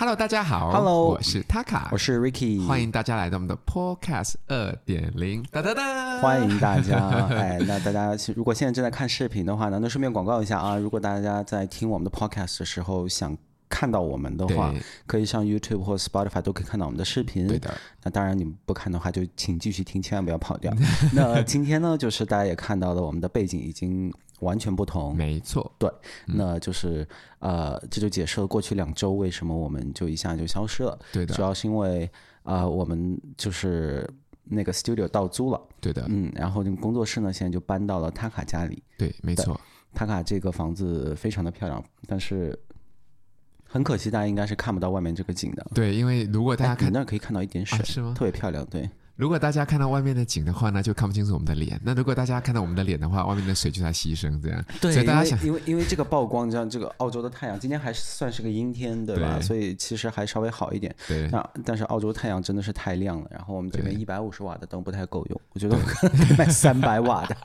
Hello，大家好。Hello，我是 Taka，我是 Ricky，欢迎大家来到我们的 Podcast 二点零。哒哒哒，欢迎大家。哎，那大家如果现在正在看视频的话呢，那顺便广告一下啊，如果大家在听我们的 Podcast 的时候想看到我们的话，可以上 YouTube 或 Spotify 都可以看到我们的视频。对的。那当然，你们不看的话，就请继续听，千万不要跑掉。那今天呢，就是大家也看到了，我们的背景已经。完全不同，没错，对，那就是、嗯、呃，这就解释了过去两周为什么我们就一下就消失了。对的，主要是因为呃，我们就是那个 studio 到租了。对的，嗯，然后这个工作室呢，现在就搬到了塔卡家里。对，没错，塔卡这个房子非常的漂亮，但是很可惜大家应该是看不到外面这个景的。对，因为如果大家看那儿可以看到一点水，啊、是吗？特别漂亮，对。如果大家看到外面的景的话呢，就看不清楚我们的脸。那如果大家看到我们的脸的话，外面的水就在牺牲，这样。对，所以大家想，因为因为这个曝光，像这个澳洲的太阳，今天还算是个阴天，对吧？对，所以其实还稍微好一点。对。那但是澳洲太阳真的是太亮了，然后我们这边一百五十瓦的灯不太够用，我觉得我可能买三百瓦的。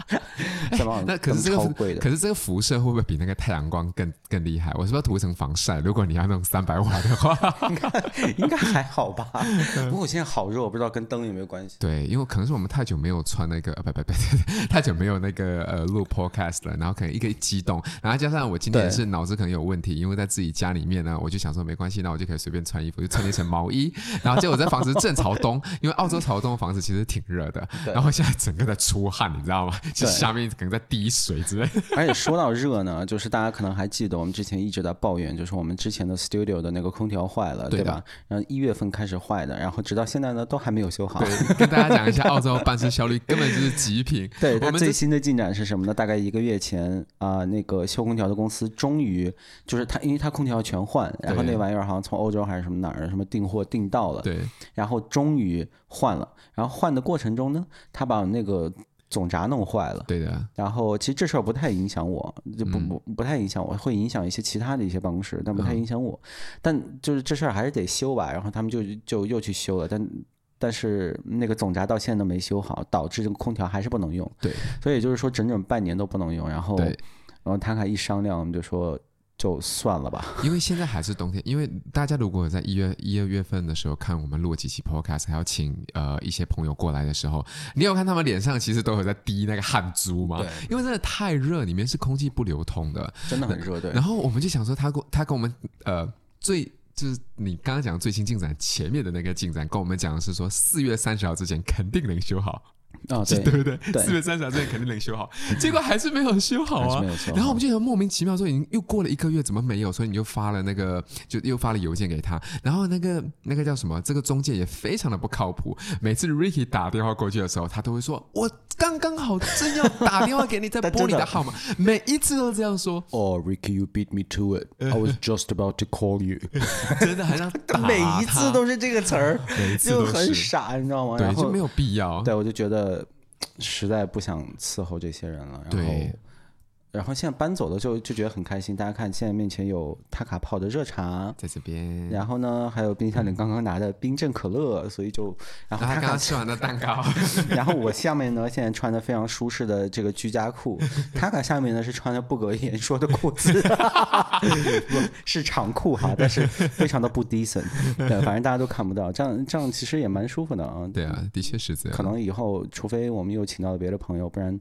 那可是这个超贵的，可是这个辐射会不会比那个太阳光更更厉害？我是不是要涂层防晒？如果你要那种三百瓦的话，应该应该还好吧？不过我现在好热，我不知道跟灯有没有关系。对，因为可能。是我们太久没有穿那个，不不不，太久没有那个呃录 podcast 了，然后可能一个一激动，然后加上我今天是脑子可能有问题，因为在自己家里面呢，我就想说没关系，那我就可以随便穿衣服，就穿了一层毛衣，然后结果在房子正朝东，因为澳洲朝东的房子其实挺热的，然后现在整个在出汗，你知道吗？就下面可能在滴水之类。而且说到热呢，就是大家可能还记得我们之前一直在抱怨，就是我们之前的 studio 的那个空调坏了，对吧？然后一月份开始坏的，然后直到现在呢都还没有修好。对，跟大家讲一下。澳洲办事效率根本就是极品。对，它最新的进展是什么呢？大概一个月前啊、呃，那个修空调的公司终于就是他，因为他空调全换，然后那玩意儿好像从欧洲还是什么哪儿什么订货订到了，对，然后终于换了。然后换的过程中呢，他把那个总闸弄坏了。对的。然后其实这事儿不太影响我，就不不不太影响我，会影响一些其他的一些办公室，但不太影响我。嗯、但就是这事儿还是得修吧。然后他们就就又去修了，但。但是那个总闸到现在都没修好，导致这个空调还是不能用。对，所以就是说整整半年都不能用。然后，然后他俩一商量，我们就说就算了吧。因为现在还是冬天。因为大家如果在一月一二月份的时候看我们录几期 Podcast，还要请呃一些朋友过来的时候，你有看他们脸上其实都有在滴那个汗珠吗？对，因为真的太热，里面是空气不流通的，真的很热。对。然后我们就想说，他跟他跟我们呃最。就是你刚刚讲最新进展，前面的那个进展，跟我们讲的是说，四月三十号之前肯定能修好。哦，对对不对？四月三十号之前肯定能修好，结果还是没有修好啊。然后我们就很莫名其妙，说已经又过了一个月，怎么没有？所以你就发了那个，就又发了邮件给他。然后那个那个叫什么？这个中介也非常的不靠谱。每次 Ricky 打电话过去的时候，他都会说：“我刚刚好正要打电话给你，在拨你的号码。”每一次都这样说。哦，Ricky，you beat me to it. I was just about to call you。真的好像每一次都是这个词儿，就很傻，你知道吗？对，就没有必要。对，我就觉得。实在不想伺候这些人了，然后。然后现在搬走了就就觉得很开心。大家看，现在面前有塔卡泡的热茶在这边，然后呢，还有冰箱里刚刚拿的冰镇可乐，所以就然后他刚刚吃完的蛋糕。然后我下面呢，现在穿的非常舒适的这个居家裤，塔卡下面呢是穿的不苟言说的裤子，不是长裤哈，但是非常的不 decent。对，反正大家都看不到，这样这样其实也蛮舒服的啊。对啊，的确是这样。可能以后，除非我们又请到了别的朋友，不然。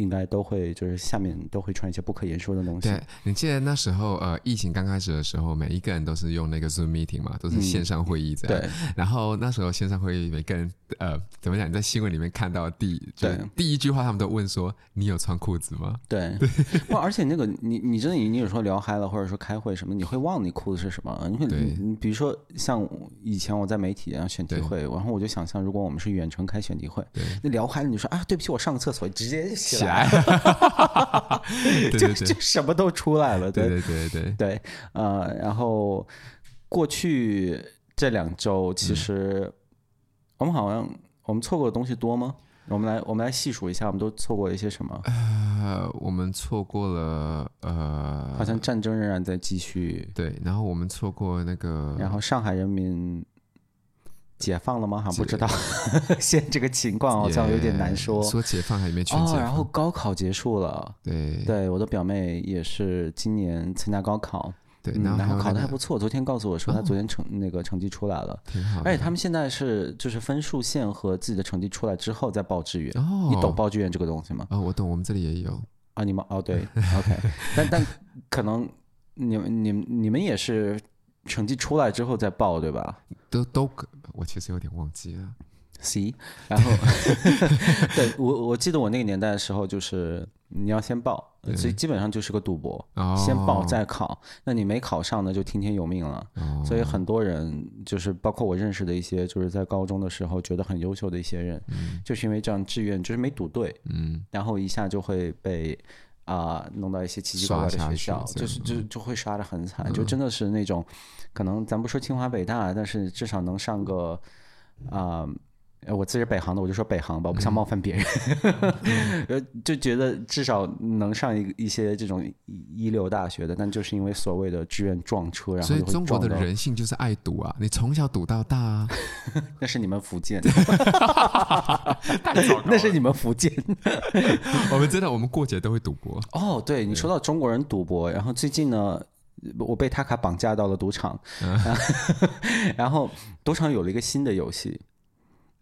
应该都会，就是下面都会穿一些不可言说的东西。对，你记得那时候，呃，疫情刚开始的时候，每一个人都是用那个 Zoom meeting 嘛，都是线上会议这样。嗯、对。然后那时候线上会议，每个人，呃，怎么讲？你在新闻里面看到第，对，第一句话他们都问说：“你有穿裤子吗？”对。对。不，而且那个你，你真的你，你有时候聊嗨了，或者说开会什么，你会忘你裤子是什么？你会，你比如说像以前我在媒体然后选题会，然后我就想象，如果我们是远程开选题会，那聊嗨了，你说啊，对不起，我上个厕所，直接起来。起来 就就什么都出来了，对对对对对，呃，然后过去这两周，其实我们好像我们错过的东西多吗？我们来我们来细数一下，我们都错过了一些什么？呃，我们错过了呃，好像战争仍然在继续，对，然后我们错过那个，然后上海人民。解放了吗？还不知道，现在这个情况好像有点难说。说解放还没全解放。哦，然后高考结束了。对，对，我的表妹也是今年参加高考。对，然后、那个、考得还不错。昨天告诉我说他昨天成、哦、那个成绩出来了，挺好。而且他们现在是就是分数线和自己的成绩出来之后再报志愿。哦，你懂报志愿这个东西吗？啊、哦，我懂，我们这里也有啊。你们哦对，OK，但但可能你们你们你们也是成绩出来之后再报对吧？都都，我其实有点忘记了。C，然后 对我我记得我那个年代的时候，就是你要先报，所以基本上就是个赌博，哦、先报再考。那你没考上呢，就听天由命了。哦、所以很多人就是包括我认识的一些，就是在高中的时候觉得很优秀的一些人，嗯、就是因为这样志愿就是没赌对，嗯，然后一下就会被啊、呃、弄到一些奇奇怪怪的学校，就是就就会刷的很惨，嗯、就真的是那种可能咱不说清华北大，但是至少能上个啊。呃我自己是北航的，我就说北航吧，我不想冒犯别人，呃、嗯，就觉得至少能上一一些这种一流大学的，但就是因为所谓的志愿撞车，然后所以中国的人性就是爱赌啊，你从小赌到大啊，那是你们福建，那是你们福建，我们真的我们过节都会赌博。哦，对，你说到中国人赌博，然后最近呢，我被他卡绑架到了赌场，嗯、然后赌场有了一个新的游戏。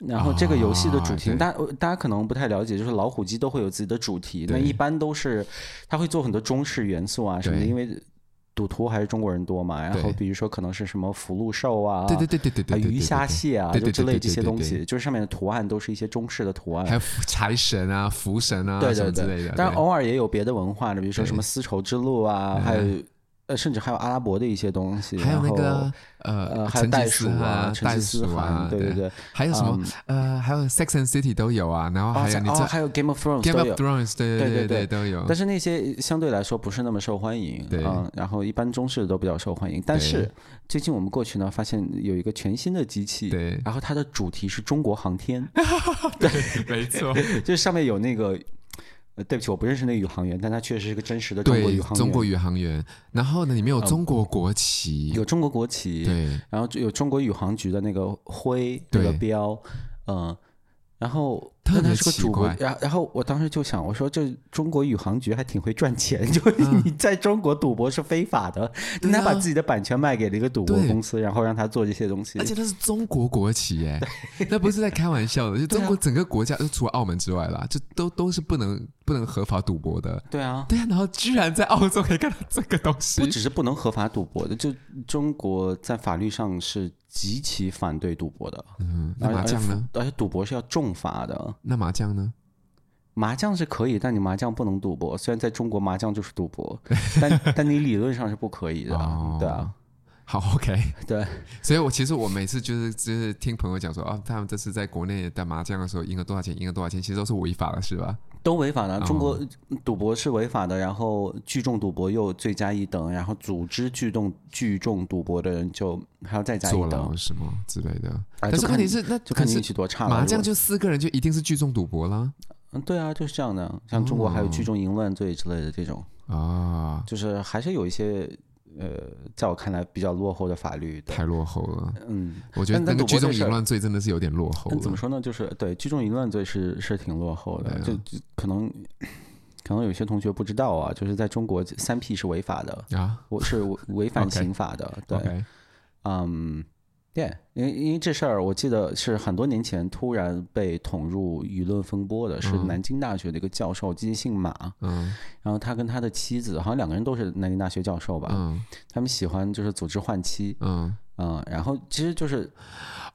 然后这个游戏的主题，大、家、大家可能不太了解，就是老虎机都会有自己的主题。那一般都是它会做很多中式元素啊什么的，因为赌徒还是中国人多嘛。然后比如说可能是什么福禄寿啊，对对对对对鱼虾蟹啊，就之类这些东西，就是上面的图案都是一些中式的图案。还有财神啊、福神啊，对对对之类的。当然偶尔也有别的文化的，比如说什么丝绸之路啊，还有。呃，甚至还有阿拉伯的一些东西，还有那个呃，还有袋鼠啊，袋鼠啊，对对对，还有什么呃，还有 Sex and City 都有啊，然后还有你这还有 Game of Thrones，Game of Thrones，对对对对都有。但是那些相对来说不是那么受欢迎，嗯，然后一般中式的都比较受欢迎。但是最近我们过去呢，发现有一个全新的机器，对，然后它的主题是中国航天，对，没错，就是上面有那个。对不起，我不认识那个宇航员，但他确实是个真实的中国宇航员。中国宇航员。然后呢，里面有中国国旗，嗯、有中国国旗，对，然后有中国宇航局的那个徽，那个标，嗯，然后。特别是个主播，然然后我当时就想，我说这中国宇航局还挺会赚钱，就 你在中国赌博是非法的，人家把自己的版权卖给了一个赌博公司，然后让他做这些东西，而且他是中国国企耶，那不是在开玩笑的，就 中国整个国家，就除了澳门之外啦，就都都是不能不能合法赌博的，对啊，对啊，然后居然在澳洲可以看到这个东西，不只是不能合法赌博的，就中国在法律上是极其反对赌博的，嗯，那麻将呢？而且赌博是要重罚的。那麻将呢？麻将是可以，但你麻将不能赌博。虽然在中国麻将就是赌博，但但你理论上是不可以的，哦、对啊。好，OK，对。所以我其实我每次就是就是听朋友讲说，啊，他们这次在国内打麻将的时候赢了多少钱，赢了多少钱，其实都是违法的，是吧？都违法的。中国赌博是违法的，然后聚众赌博又罪加一等，然后组织聚众聚众赌博的人就还要再加一等，什么之类的。但是问题是，那就看你运气多差。麻将就四个人就一定是聚众赌博啦？嗯，对啊，就是这样的。像中国还有聚众淫乱罪之类的这种啊，就是还是有一些。呃，在我看来比较落后的法律，太落后了。嗯，我觉得那个聚众淫乱罪真的是有点落后了。怎么说呢？就是对聚众淫乱罪是是挺落后的，就就可能可能有些同学不知道啊，就是在中国三 P 是违法的啊，我是违反 刑法的。对，嗯。对，因为因为这事儿，我记得是很多年前突然被捅入舆论风波的，是南京大学的一个教授，记姓马，嗯，然后他跟他的妻子，好像两个人都是南京大学教授吧，嗯，他们喜欢就是组织换妻，嗯。嗯，然后其实就是，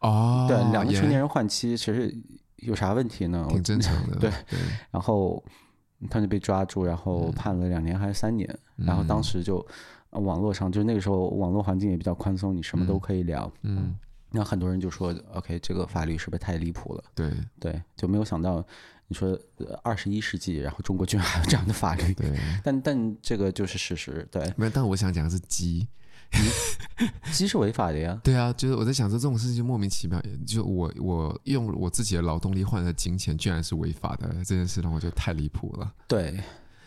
哦，对，两个成年人换妻，其实有啥问题呢？挺正常的，对，对，然后他就被抓住，然后判了两年还是三年，然后当时就。网络上就是那个时候，网络环境也比较宽松，你什么都可以聊。嗯，那很多人就说：“OK，这个法律是不是太离谱了？”对对，就没有想到你说二十一世纪，然后中国居然还有这样的法律。对，但但这个就是事实。对，没有。但我想讲的是鸡，鸡是违法的呀。对啊，就是我在想说这种事情就莫名其妙，就我我用我自己的劳动力换的金钱，居然是违法的，这件事让我觉得太离谱了。对。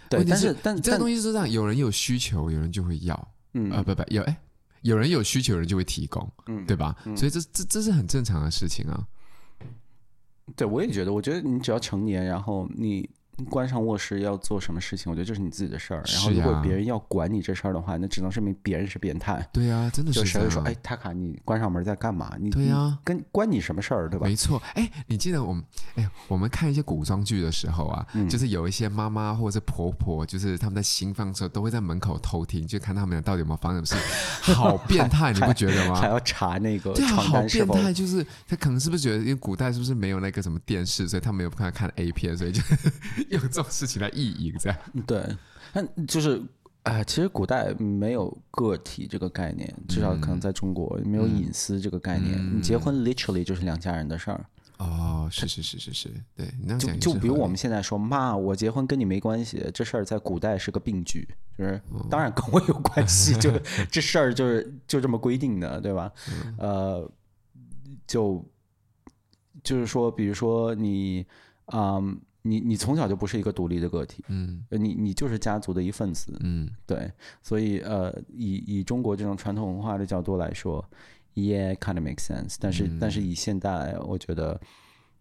对，但是但这个东西是这样，有人有需求，有人就会要，嗯啊不不有哎，有人有需求，有人就会提供，嗯，对吧？所以这这这是很正常的事情啊。对，我也觉得，我觉得你只要成年，然后你关上卧室要做什么事情，我觉得这是你自己的事儿。然后如果别人要管你这事儿的话，那只能证明别人是变态。对呀，真的是。就谁会说，哎，塔卡，你关上门在干嘛？你对呀，跟关你什么事儿，对吧？没错。哎，你记得我们，哎，我们看一些古装剧的时候啊，就是有一些妈妈或者是婆婆，就是他们在新房的时候都会在门口偷听，就看他们俩到底有没有发生什么事。好变态，你不觉得吗？还要查那个？对啊，好变态，就是他可能是不是觉得，因为古代是不是没有那个什么电视，所以他没有办法看 A 片，所以就用这种事情来意淫这样。对，但就是哎、呃，其实古代没有个体这个概念，至少可能在中国没有隐私这个概念。嗯、你结婚 literally 就是两家人的事儿。哦，是是是是是，对。就就比如我们现在说，妈，我结婚跟你没关系，这事儿在古代是个病句，就是当然跟我有关系，就 这事儿就是就这么规定的，对吧？呃，就就是说，比如说你，嗯。你你从小就不是一个独立的个体，嗯，你你就是家族的一份子，嗯，对，所以呃，以以中国这种传统文化的角度来说，yeah，kind of makes sense，但是、嗯、但是以现代，我觉得。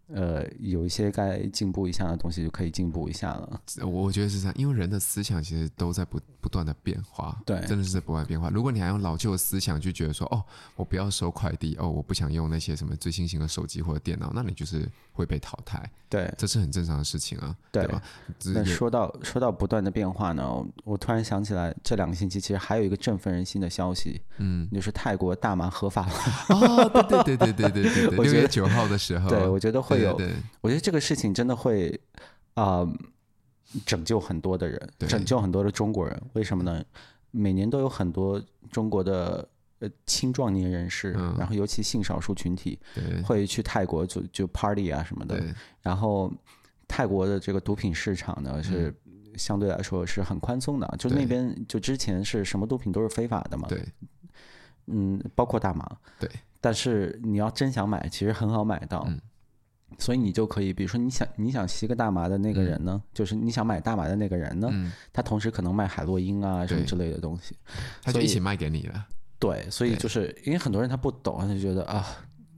呃，有一些该进步一下的东西就可以进步一下了。我觉得是这样，因为人的思想其实都在不不断的变化，对，真的是在不断变化。如果你还用老旧的思想去觉得说，哦，我不要收快递，哦，我不想用那些什么最新型的手机或者电脑，那你就是会被淘汰，对，这是很正常的事情啊，对吧？但说到说到不断的变化呢，我突然想起来，这两个星期其实还有一个振奋人心的消息，嗯，就是泰国大麻合法了。啊，对对对对对对对对，我觉得九号的时候，对我觉得会有，我觉得这个事情真的会啊拯救很多的人，拯救很多的中国人。为什么呢？每年都有很多中国的。呃青壮年人士，嗯、然后尤其性少数群体会去泰国就就 party 啊什么的。然后泰国的这个毒品市场呢是相对来说是很宽松的，嗯、就那边就之前是什么毒品都是非法的嘛。对，嗯，包括大麻。对，但是你要真想买，其实很好买到。嗯所以你就可以，比如说你想你想吸个大麻的那个人呢，嗯、就是你想买大麻的那个人呢，嗯、他同时可能卖海洛因啊什么之类的东西，他就一起卖给你了。对，所以就是因为很多人他不懂，他就觉得啊，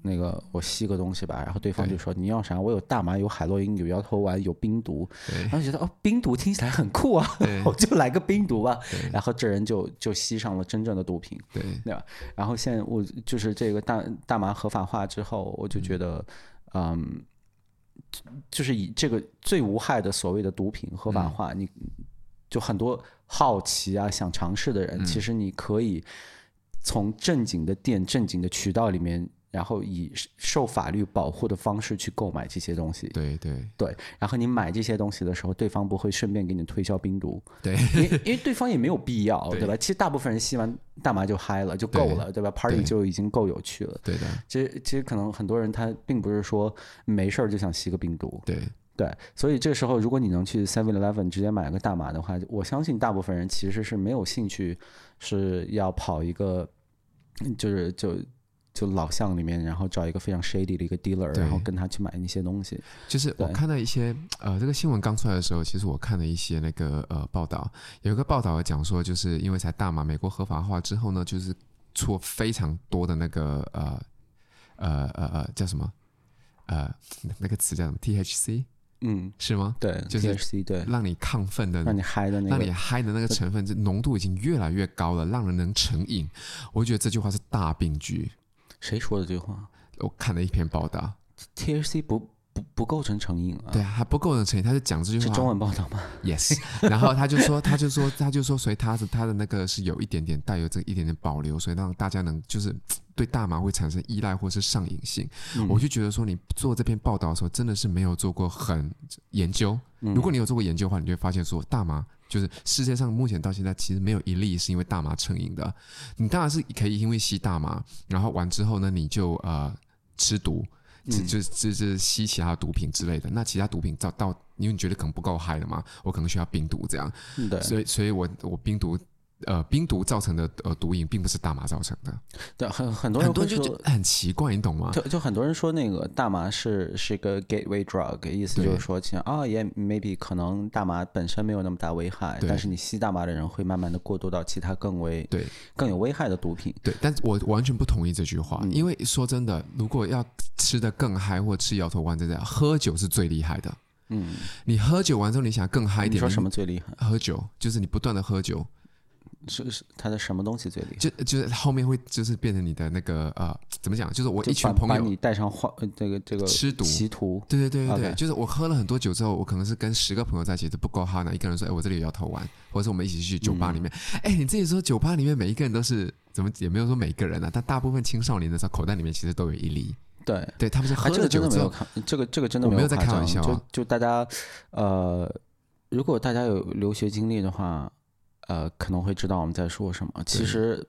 那个我吸个东西吧，然后对方就说你要啥？我有大麻，有海洛因，有摇头丸，有冰毒，然后觉得哦，冰毒听起来很酷啊，我就来个冰毒吧。然后这人就就吸上了真正的毒品，对对吧？然后现在我就是这个大大麻合法化之后，我就觉得。嗯嗯，就是以这个最无害的所谓的毒品合法化，嗯、你就很多好奇啊、想尝试的人，嗯、其实你可以从正经的店、正经的渠道里面。然后以受法律保护的方式去购买这些东西，对对对。然后你买这些东西的时候，对方不会顺便给你推销冰毒，对，因为因为对方也没有必要，对，吧？其实大部分人吸完大麻就嗨了，就够了，对，对吧？Party 就已经够有趣了，对的。其实其实可能很多人他并不是说没事儿就想吸个冰毒，对对。所以这个时候，如果你能去 Seven Eleven 直接买个大麻的话，我相信大部分人其实是没有兴趣是要跑一个，就是就。就老巷里面，然后找一个非常 shady 的一个 dealer，然后跟他去买那些东西。就是我看到一些呃，这个新闻刚出来的时候，其实我看了一些那个呃报道，有一个报道讲说，就是因为才大麻美国合法化之后呢，就是出非常多的那个呃呃呃呃叫什么呃那个词叫什么 THC，嗯，是吗？对，就是 THC，对，让你亢奋的，让你嗨的那个，让你嗨的那个成分，这浓度已经越来越高了，让人能成瘾。我觉得这句话是大病句。谁说的这句话？我看了一篇报道，THC 不不不构成成瘾啊。对啊，还不构成成瘾。他就讲这句话是中文报道吗？Yes。然后他就说，他就说，他就说，所以他的他的那个是有一点点带有这一点点保留，所以让大家能就是对大麻会产生依赖或是上瘾性。嗯、我就觉得说，你做这篇报道的时候，真的是没有做过很研究。如果你有做过研究的话，你就会发现说，大麻。就是世界上目前到现在其实没有一例是因为大麻成瘾的。你当然是可以因为吸大麻，然后完之后呢，你就呃吃毒，就就就是吸其他毒品之类的。那其他毒品到到，因为你觉得可能不够嗨了嘛，我可能需要冰毒这样。对，所以所以我我冰毒。呃，冰毒造成的呃毒瘾并不是大麻造成的。对，很很多人会说就很奇怪，你懂吗？就就很多人说那个大麻是是一个 gateway drug，意思就是说，其实啊也 maybe 可能大麻本身没有那么大危害，但是你吸大麻的人会慢慢的过渡到其他更为对更有危害的毒品。对，但是我完全不同意这句话，因为说真的，如果要吃的更嗨或吃摇头丸这样，喝酒是最厉害的。嗯，你喝酒完之后，你想更嗨一点，你说什么最厉害？喝酒就是你不断的喝酒。是是，他的什么东西最厉害？就就是后面会就是变成你的那个呃，怎么讲？就是我一群朋友把你带上坏这个这个吃毒歧途，对对对对对就是我喝了很多酒之后，我可能是跟十个朋友在一起都不够哈呢，一个人说哎，我这里有摇头丸，或者是我们一起去酒吧里面，哎、嗯，你自己说酒吧里面每一个人都是怎么也没有说每一个人啊，但大部分青少年的时候口袋里面其实都有一粒，对对，他们是喝了酒之后，这个这个这个真的没有，没有在开玩笑、啊，就就大家呃，如果大家有留学经历的话。呃，可能会知道我们在说什么。其实，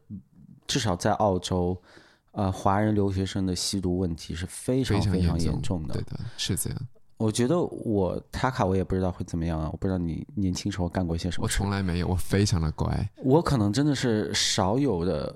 至少在澳洲，呃，华人留学生的吸毒问题是非常非常严重的。对的，是这样。我觉得我塔卡，我也不知道会怎么样啊。我不知道你年轻时候干过一些什么。我从来没有，我非常的乖。我可能真的是少有的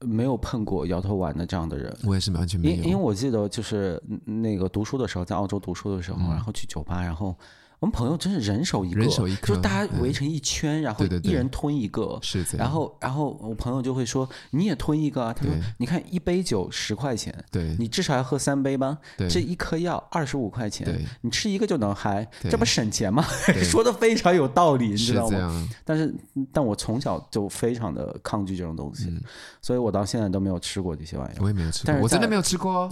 没有碰过摇头丸的这样的人。我也是完全没有。因因为我记得就是那个读书的时候，在澳洲读书的时候，嗯、然后去酒吧，然后。我们朋友真是人手一个，人手一个，就大家围成一圈，嗯、然后一人吞一个。然后，然后我朋友就会说：“你也吞一个啊。”他说：“你看一杯酒十块钱，对，你至少要喝三杯吧？对，这一颗药二十五块钱，你吃一个就能嗨，这不省钱吗？” 说的非常有道理，你知道吗？但是，但我从小就非常的抗拒这种东西，所以我到现在都没有吃过这些玩意儿。我也没有吃过，我真的没有吃过。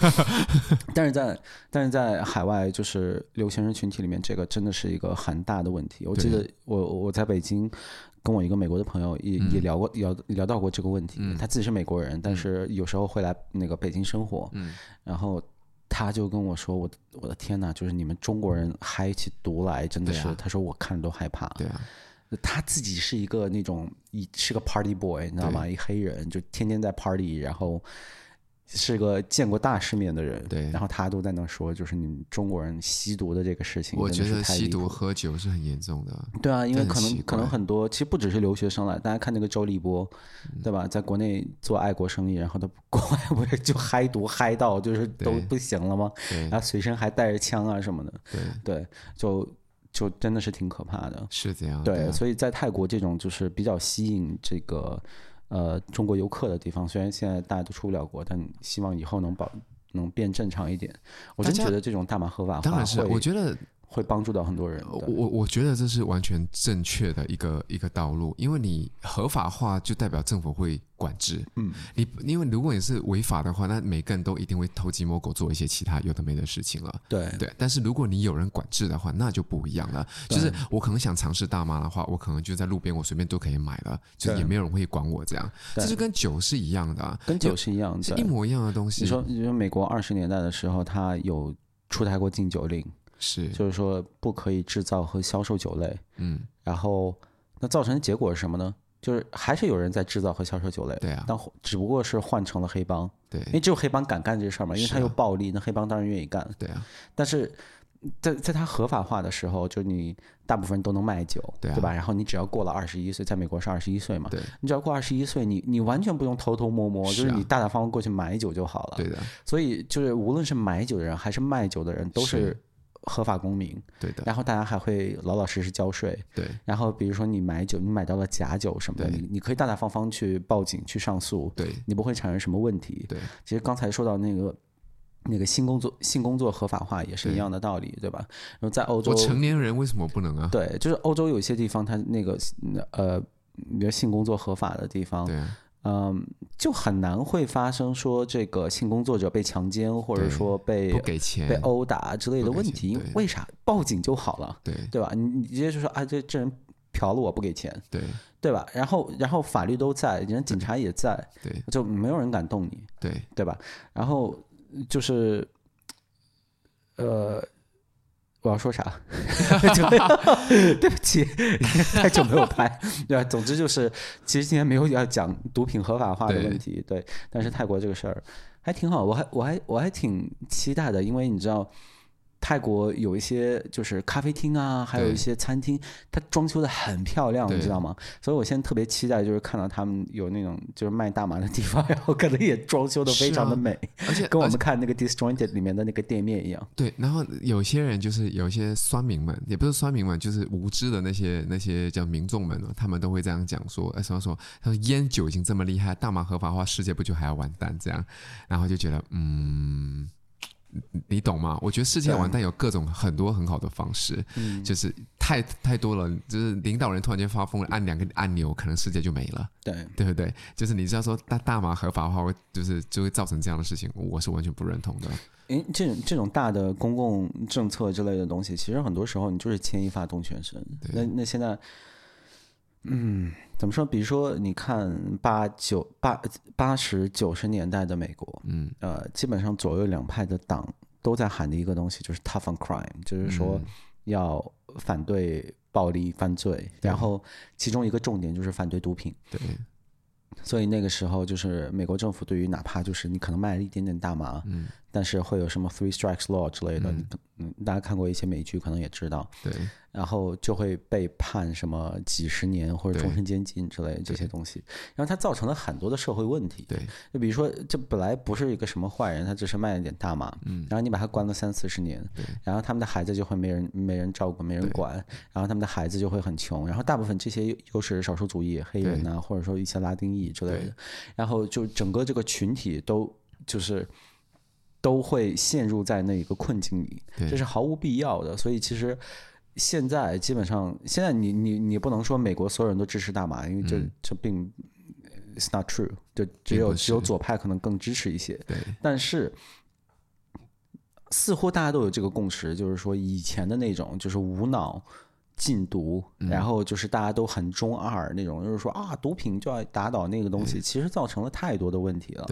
但是在但是在海外，就是留学生群体里面，这个真的是。一个很大的问题。我记得我我在北京跟我一个美国的朋友也也聊过聊聊到过这个问题。他自己是美国人，但是有时候会来那个北京生活。然后他就跟我说：“我我的天哪，就是你们中国人嗨起毒来，真的是。”他说：“我看着都害怕。”对啊，他自己是一个那种一是个 party boy，你知道吗？一黑人就天天在 party，然后。是个见过大世面的人，对，然后他都在那说，就是你们中国人吸毒的这个事情，我觉得吸毒喝酒是很严重的。对啊，因为可能可能很多，其实不只是留学生了，大家看那个周立波，对吧？在国内做爱国生意，然后他国外不是就嗨毒嗨到就是都不行了吗？然后随身还带着枪啊什么的，对对，就就真的是挺可怕的。是这样，对，所以在泰国这种就是比较吸引这个。呃，中国游客的地方，虽然现在大家都出不了国，但希望以后能保能变正常一点。我真觉得这种大麻合法化，当然是我觉得。会帮助到很多人。我我觉得这是完全正确的一个一个道路，因为你合法化就代表政府会管制。嗯，你因为如果你是违法的话，那每个人都一定会偷鸡摸狗做一些其他有的没的事情了。对对，但是如果你有人管制的话，那就不一样了。就是我可能想尝试大麻的话，我可能就在路边我随便都可以买了，就也没有人会管我这样。对这就跟酒是一样的，跟酒是一样的，是一模一样的东西。你说，你说美国二十年代的时候，它有出台过禁酒令。是，就是说不可以制造和销售酒类。嗯，然后那造成的结果是什么呢？就是还是有人在制造和销售酒类。对啊，但只不过是换成了黑帮。对，因为只有黑帮敢干这事儿嘛，因为他有暴力，啊、那黑帮当然愿意干。对啊，但是在在他合法化的时候，就你大部分人都能卖酒，对，啊、对吧？然后你只要过了二十一岁，在美国是二十一岁嘛？对，你只要过二十一岁，你你完全不用偷偷摸摸，是啊、就是你大大方方过去买酒就好了。对的，所以就是无论是买酒的人还是卖酒的人，都是。合法公民，对的。然后大家还会老老实实交税，对。然后比如说你买酒，你买到了假酒什么的，你你可以大大方方去报警去上诉，对，你不会产生什么问题，对。其实刚才说到那个那个性工作性工作合法化也是一样的道理，对吧？然后在欧洲，我成年人为什么不能啊？对，就是欧洲有一些地方，它那个呃，比如性工作合法的地方，对。嗯，就很难会发生说这个性工作者被强奸，或者说被不给钱、被殴打之类的问题。因为为啥？报警就好了，对对吧？你你直接就说啊，这这人嫖了我不给钱，对对吧？然后然后法律都在，人警察也在，对，就没有人敢动你，对对吧？然后就是呃。我要说啥？对不起，太久没有拍。对吧？总之就是，其实今天没有要讲毒品合法化的问题。对，对，但是泰国这个事儿还挺好，我还我还我还挺期待的，因为你知道。泰国有一些就是咖啡厅啊，还有一些餐厅，它装修的很漂亮，你知道吗？所以我现在特别期待，就是看到他们有那种就是卖大麻的地方，然后可能也装修的非常的美，而且跟我们看那个 Disjointed 里面的那个店面一样。对，然后有些人就是有一些酸民们，也不是酸民们，就是无知的那些那些叫民众们，他们都会这样讲说，哎，什么说，他说烟酒已经这么厉害，大麻合法化，世界不就还要完蛋？这样，然后就觉得，嗯。你懂吗？我觉得世界完蛋有各种很多很好的方式，嗯，就是太太多了，就是领导人突然间发疯了，按两个按钮，可能世界就没了，对对不对？就是你知道说大大麻合法化会就是就会造成这样的事情，我是完全不认同的。诶，这种这种大的公共政策之类的东西，其实很多时候你就是牵一发动全身。那那现在，嗯，怎么说？比如说，你看八九八八十九十年代的美国，嗯，呃，基本上左右两派的党都在喊的一个东西就是 “tough on crime”，就是说要反对暴力犯罪，然后其中一个重点就是反对毒品。对。所以那个时候，就是美国政府对于哪怕就是你可能卖了一点点大麻，嗯，但是会有什么 three strikes law 之类的，嗯，嗯，大家看过一些美剧，可能也知道，对，然后就会被判什么几十年或者终身监禁之类的这些东西，然后它造成了很多的社会问题，对，就比如说，这本来不是一个什么坏人，他只是卖了点大麻，嗯，然后你把他关了三四十年，对，然后他们的孩子就会没人没人照顾，没人管，然后他们的孩子就会很穷，然后大部分这些又是少数族裔黑人啊，或者说一些拉丁裔之类的。然后就整个这个群体都就是都会陷入在那一个困境里，这是毫无必要的。所以其实现在基本上，现在你你你不能说美国所有人都支持大麻，因为这、嗯、这并 it's not true，就只有只有左派可能更支持一些。对，但是似乎大家都有这个共识，就是说以前的那种就是无脑。禁毒，然后就是大家都很中二那种，就是说啊，毒品就要打倒那个东西，其实造成了太多的问题了。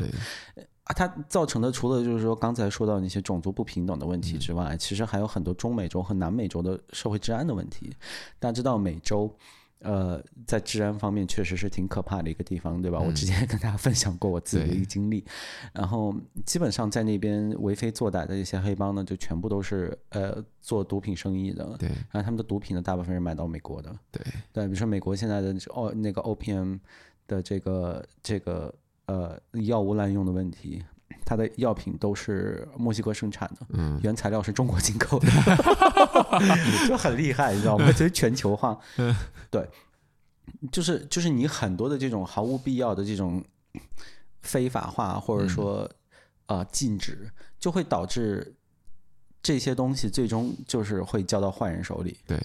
它造成的除了就是说刚才说到那些种族不平等的问题之外，其实还有很多中美洲和南美洲的社会治安的问题。大家知道美洲。呃，在治安方面确实是挺可怕的一个地方，对吧？嗯、我之前跟大家分享过我自己的一个经历，然后基本上在那边为非作歹的一些黑帮呢，就全部都是呃做毒品生意的，对。然后他们的毒品呢，大部分是买到美国的，对。对，比如说美国现在的哦那个 OPM 的这个这个呃药物滥用的问题。它的药品都是墨西哥生产的，嗯，原材料是中国进口的 就很厉害，你知道吗？就是全球化，对，就是就是你很多的这种毫无必要的这种非法化或者说啊、禁止，就会导致这些东西最终就是会交到坏人手里，对，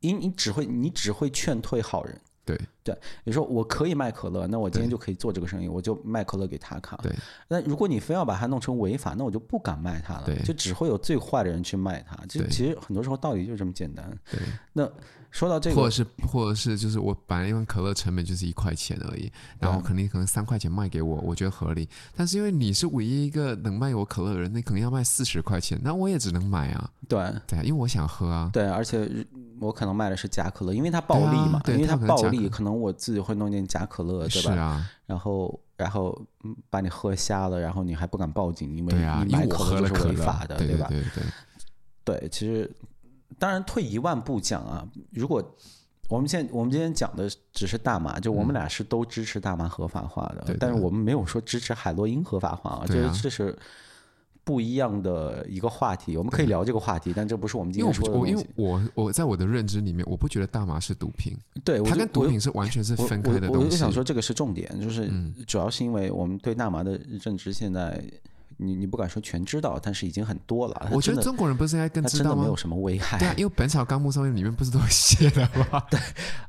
因你只会你只会劝退好人。对对，比如说我可以卖可乐，那我今天就可以做这个生意，我就卖可乐给他看。对，那如果你非要把它弄成违法，那我就不敢卖它了。对，就只会有最坏的人去卖它。就其实很多时候道理就这么简单。对，那说到这个，或者是或者是就是我本来一罐可乐成本就是一块钱而已，然后肯定可能三块钱卖给我，我觉得合理。但是因为你是唯一一个能卖我可乐的人，那可能要卖四十块钱，那我也只能买啊。对对，因为我想喝啊。对，而且。我可能卖的是假可乐，因为它暴利嘛，因为它暴利，可能我自己会弄点假可乐，对吧？是啊。然后，然后把你喝瞎了，然后你还不敢报警，因为你买可乐就是违法的，对吧？对对对。对，其实当然退一万步讲啊，如果我们现在我们今天讲的只是大麻，就我们俩是都支持大麻合法化的，但是我们没有说支持海洛因合法化啊，这这是。不一样的一个话题，我们可以聊这个话题，但这不是我们今天说的东西。因为我我在我的认知里面，我不觉得大麻是毒品，对，它跟毒品是完全是分开的东西。我就想说，这个是重点，就是主要是因为我们对大麻的认知现在，你你不敢说全知道，但是已经很多了。我觉得中国人不是应该更知道吗？真的没有什么危害。对啊，因为《本草纲目》上面里面不是都写的吗？对，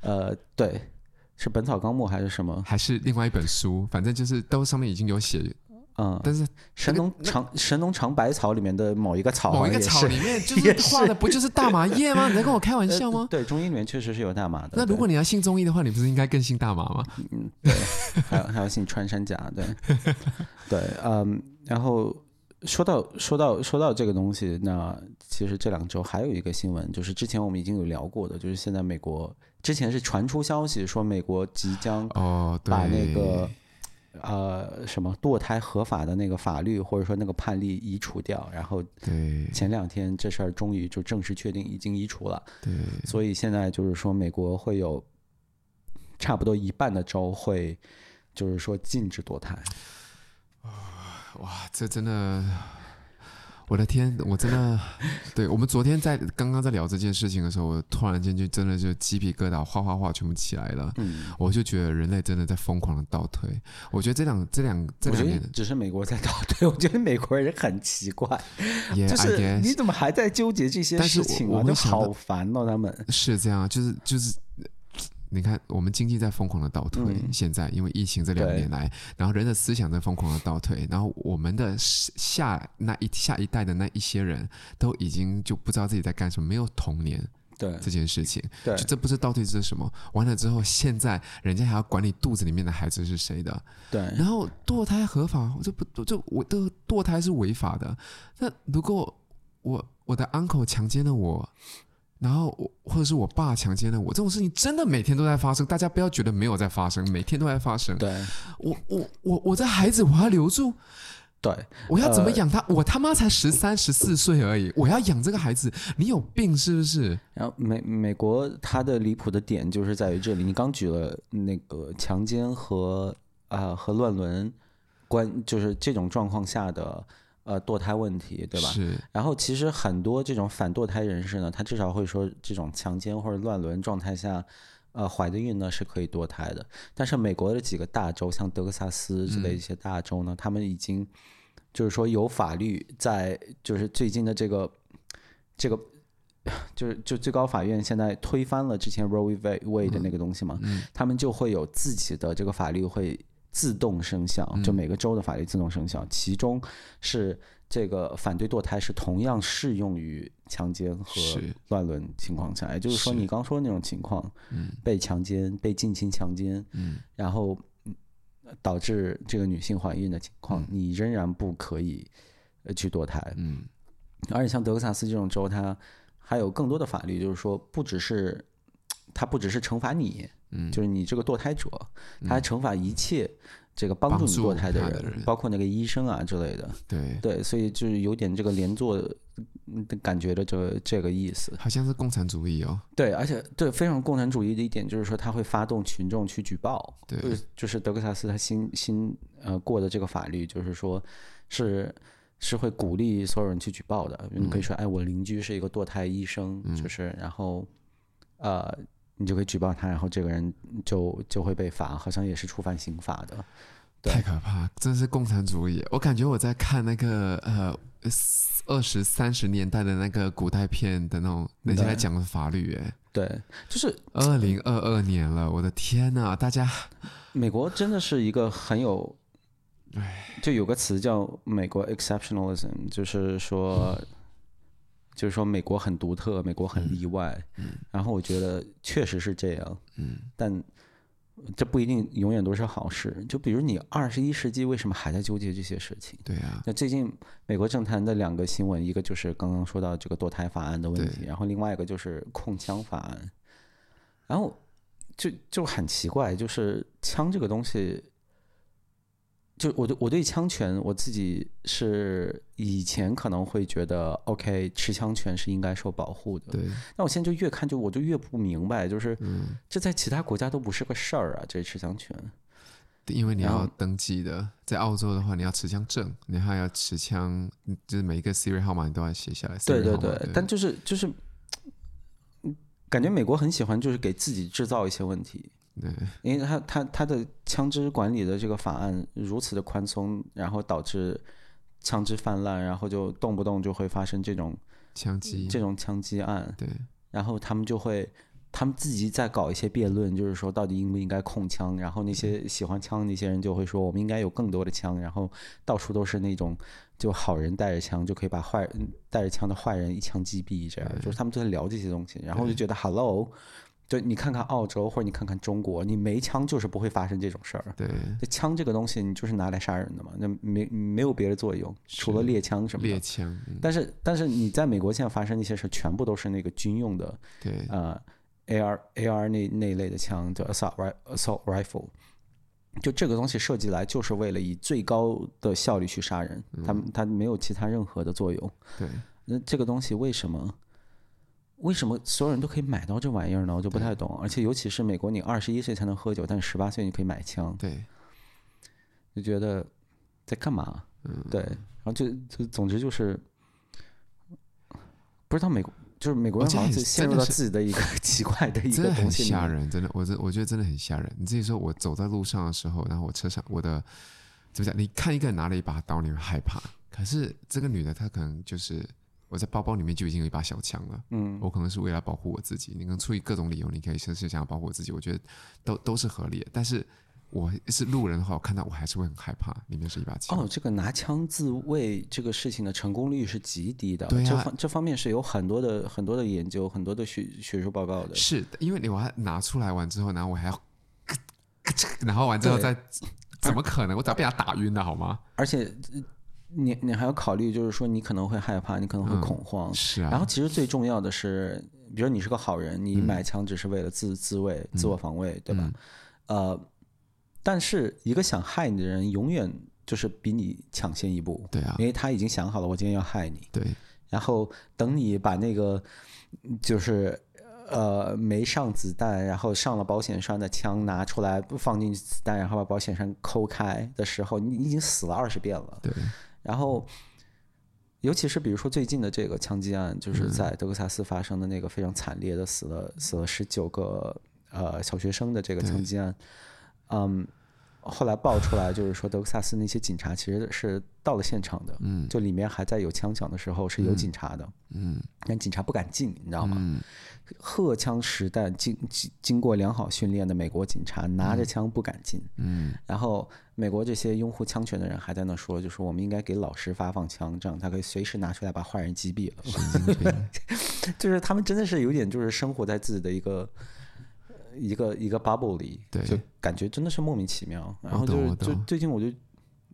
呃，对，是《本草纲目》还是什么？还是另外一本书？反正就是都上面已经有写。嗯，但是神农尝神农尝百草里面的某一个草，某一个草里面 就是画的不就是大麻叶吗？你在跟我开玩笑吗？对，中医里面确实是有大麻的。那如果你要信中医的话，你不是应该更信大麻吗？嗯，对，还还要信穿山甲，对，对，嗯，然后说到说到说到这个东西，那其实这两周还有一个新闻，就是之前我们已经有聊过的，就是现在美国之前是传出消息说美国即将哦把那个。呃，什么堕胎合法的那个法律，或者说那个判例移除掉，然后前两天这事儿终于就正式确定已经移除了。对，所以现在就是说美国会有差不多一半的州会就是说禁止堕胎。哇，这真的，我的天，我真的，对，我们昨天在刚刚在聊这件事情的时候，我突然间就真的就鸡皮疙瘩，哗哗哗全部起来了。嗯，我就觉得人类真的在疯狂的倒退。我觉得这两这两这两年只是美国在倒退，我觉得美国人很奇怪，yeah, 就是你怎么还在纠结这些事情啊？就好烦哦，他们是这样，就是就是。你看，我们经济在疯狂的倒退，嗯、现在因为疫情这两年来，然后人的思想在疯狂的倒退，然后我们的下那一下一代的那一些人都已经就不知道自己在干什么，没有童年，对这件事情，对，就这不是倒退，这是什么？完了之后，现在人家还要管你肚子里面的孩子是谁的，对，然后堕胎合法，这不就我的堕胎是违法的？那如果我我的 uncle 强奸了我？然后我或者是我爸强奸了我，这种事情真的每天都在发生，大家不要觉得没有在发生，每天都在发生。对，我我我我这孩子我要留住，对，我要怎么养他？呃、我他妈才十三十四岁而已，我要养这个孩子，你有病是不是？然后美美国它的离谱的点就是在于这里，你刚举了那个强奸和啊、呃、和乱伦关，就是这种状况下的。呃，堕胎问题，对吧？是。然后，其实很多这种反堕胎人士呢，他至少会说，这种强奸或者乱伦状态下，呃，怀的孕呢是可以堕胎的。但是，美国的几个大州，像德克萨斯之类一些大州呢，嗯、他们已经就是说有法律在，就是最近的这个这个，就是就最高法院现在推翻了之前 Roe v. Wade 的那个东西嘛，他们就会有自己的这个法律会。自动生效，就每个州的法律自动生效，嗯、其中是这个反对堕胎是同样适用于强奸和乱伦情况下，也就是说，你刚说的那种情况，嗯、被强奸、被近亲强奸，嗯、然后导致这个女性怀孕的情况，嗯、你仍然不可以去堕胎。嗯，而且像德克萨斯这种州，它还有更多的法律，就是说，不只是它不只是惩罚你。嗯，就是你这个堕胎者，他还惩罚一切这个帮助你堕胎的人，的人包括那个医生啊之类的。对对，所以就是有点这个连坐的感觉的这这个意思。好像是共产主义哦。对，而且对非常共产主义的一点就是说，他会发动群众去举报。对，就是德克萨斯他新新呃过的这个法律，就是说是是会鼓励所有人去举报的。你可以说，哎，我邻居是一个堕胎医生，就是然后呃。你就可以举报他，然后这个人就就会被罚，好像也是触犯刑法的。太可怕，真是共产主义！我感觉我在看那个呃二十三十年代的那个古代片的那种，人家在讲的法律，哎，对，就是二零二二年了，我的天呐，大家，美国真的是一个很有，就有个词叫美国 exceptionalism，就是说。就是说，美国很独特，美国很例外。嗯，嗯，然后我觉得确实是这样。嗯，但这不一定永远都是好事。就比如你二十一世纪为什么还在纠结这些事情？对啊。那最近美国政坛的两个新闻，一个就是刚刚说到这个堕胎法案的问题，然后另外一个就是控枪法案。然后就就很奇怪，就是枪这个东西。就我对我对枪权，我自己是以前可能会觉得，OK，持枪权是应该受保护的。对。那我现在就越看就我就越不明白，就是，这在其他国家都不是个事儿啊，这持枪权。因为你要登记的，在澳洲的话，你要持枪证，你还要持枪，就是每一个 Siri 号码你都要写下来。对对对。对但就是就是，感觉美国很喜欢就是给自己制造一些问题。对，因为他他他的枪支管理的这个法案如此的宽松，然后导致枪支泛滥，然后就动不动就会发生这种枪击这种枪击案。对，然后他们就会他们自己在搞一些辩论，就是说到底应不应该控枪。然后那些喜欢枪的那些人就会说，我们应该有更多的枪。然后到处都是那种就好人带着枪就可以把坏人带着枪的坏人一枪击毙，这样就是他们就在聊这些东西。然后我就觉得对，Hello。就你看看澳洲，或者你看看中国，你没枪就是不会发生这种事儿。对，这枪这个东西，你就是拿来杀人的嘛，那没没有别的作用，除了猎枪什么的。猎枪。嗯、但是但是你在美国现在发生那些事，全部都是那个军用的。对。呃，AR AR 那那类的枪叫 assault assault rifle，就这个东西设计来就是为了以最高的效率去杀人，它它没有其他任何的作用。对。那这个东西为什么？为什么所有人都可以买到这玩意儿呢？我就不太懂。而且尤其是美国，你二十一岁才能喝酒，但十八岁你可以买枪。对，就觉得在干嘛？嗯，对。然后就就总之就是，不知道美国就是美国人好像是陷入到自己的一个奇怪的一个东西，真的很吓人，真的，我这我觉得真的很吓人。你自己说，我走在路上的时候，然后我车上我的怎么讲？你看一个人拿了一把刀，你会害怕。可是这个女的，她可能就是我在包包里面就已经有一把小枪了。嗯，我可能是为了保护我自己。你能出于各种理由，你可以是是想要保护我自己，我觉得都都是合理的。但是。我是路人的话，我看到我还是会很害怕。里面是一把枪。哦，这个拿枪自卫这个事情的成功率是极低的。对啊，这方这方面是有很多的很多的研究，很多的学学术报告的。是的，因为你我还拿出来完之后，然后我还要，然后完之后再，怎么可能？我早被他打晕了，好吗？而且，你你还要考虑，就是说你可能会害怕，你可能会恐慌。嗯、是啊。然后，其实最重要的是，比如你是个好人，你买枪只是为了自自卫、自我防卫，对吧？嗯、呃。但是一个想害你的人，永远就是比你抢先一步。对啊，因为他已经想好了，我今天要害你。对。然后等你把那个就是呃没上子弹，然后上了保险栓的枪拿出来，放进子弹，然后把保险栓抠开的时候，你已经死了二十遍了。对。然后，尤其是比如说最近的这个枪击案，就是在德克萨斯发生的那个非常惨烈的死了死了十九个呃小学生的这个枪击案。嗯，后来爆出来就是说德克萨斯那些警察其实是到了现场的，嗯，就里面还在有枪响的时候是有警察的，嗯，但警察不敢进，你知道吗？嗯，荷枪实弹，经经经过良好训练的美国警察拿着枪不敢进，嗯，然后美国这些拥护枪权的人还在那说，就是我们应该给老师发放枪，这样他可以随时拿出来把坏人击毙了，就是他们真的是有点就是生活在自己的一个。一个一个 bubble 里，对，就感觉真的是莫名其妙。然后就就最近我就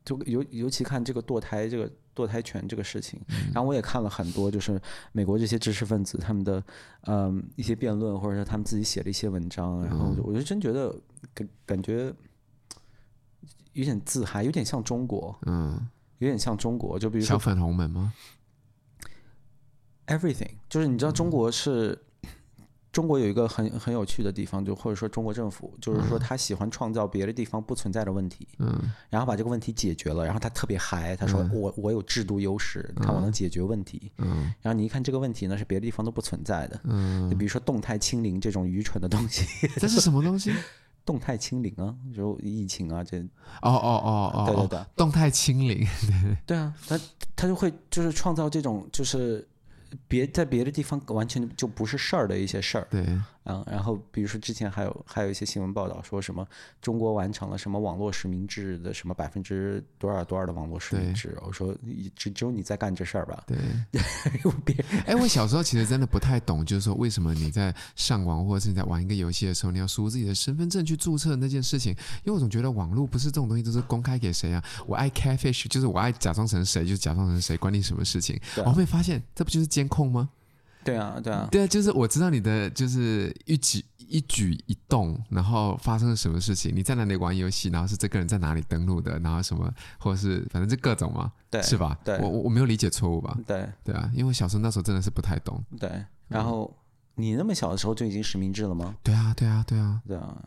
就尤尤其看这个堕胎这个堕胎权这个事情，嗯，然后我也看了很多，就是美国这些知识分子他们的嗯一些辩论，或者说他们自己写的一些文章，然后我就真觉得感感觉有点自嗨，有点像中国，嗯，有点像中国，就比如说小粉红们吗？Everything，就是你知道中国是。嗯中国有一个很很有趣的地方，就或者说中国政府，就是说他喜欢创造别的地方不存在的问题，嗯，然后把这个问题解决了，然后他特别嗨，他说我我有制度优势，你看我能解决问题，嗯，然后你一看这个问题呢是别的地方都不存在的，嗯，就比如说动态清零这种愚蠢的东西，这是什么东西？动态清零啊，就疫情啊，这，哦哦哦哦，对对对，动态清零，对啊，他他就会就是创造这种就是。别在别的地方完全就不是事儿的一些事儿，对，嗯，然后比如说之前还有还有一些新闻报道说什么中国完成了什么网络实名制的什么百分之多少多少的网络实名制，我说只只有你在干这事儿吧？对，别哎，我小时候其实真的不太懂，就是说为什么你在上网或者是你在玩一个游戏的时候，你要输入自己的身份证去注册那件事情？因为我总觉得网络不是这种东西都是公开给谁啊？我爱 catfish，就是我爱假装成谁就假装成谁，关你什么事情？我会发现这不就是监控吗？对啊，对啊，对啊，就是我知道你的就是一举一举一动，然后发生了什么事情，你在哪里玩游戏，然后是这个人在哪里登录的，然后什么，或者是反正就各种嘛，对，是吧？对，我我我没有理解错误吧？对，对啊，因为小时候那时候真的是不太懂。对，然后、嗯、你那么小的时候就已经实名制了吗？对啊，对啊，对啊，对啊。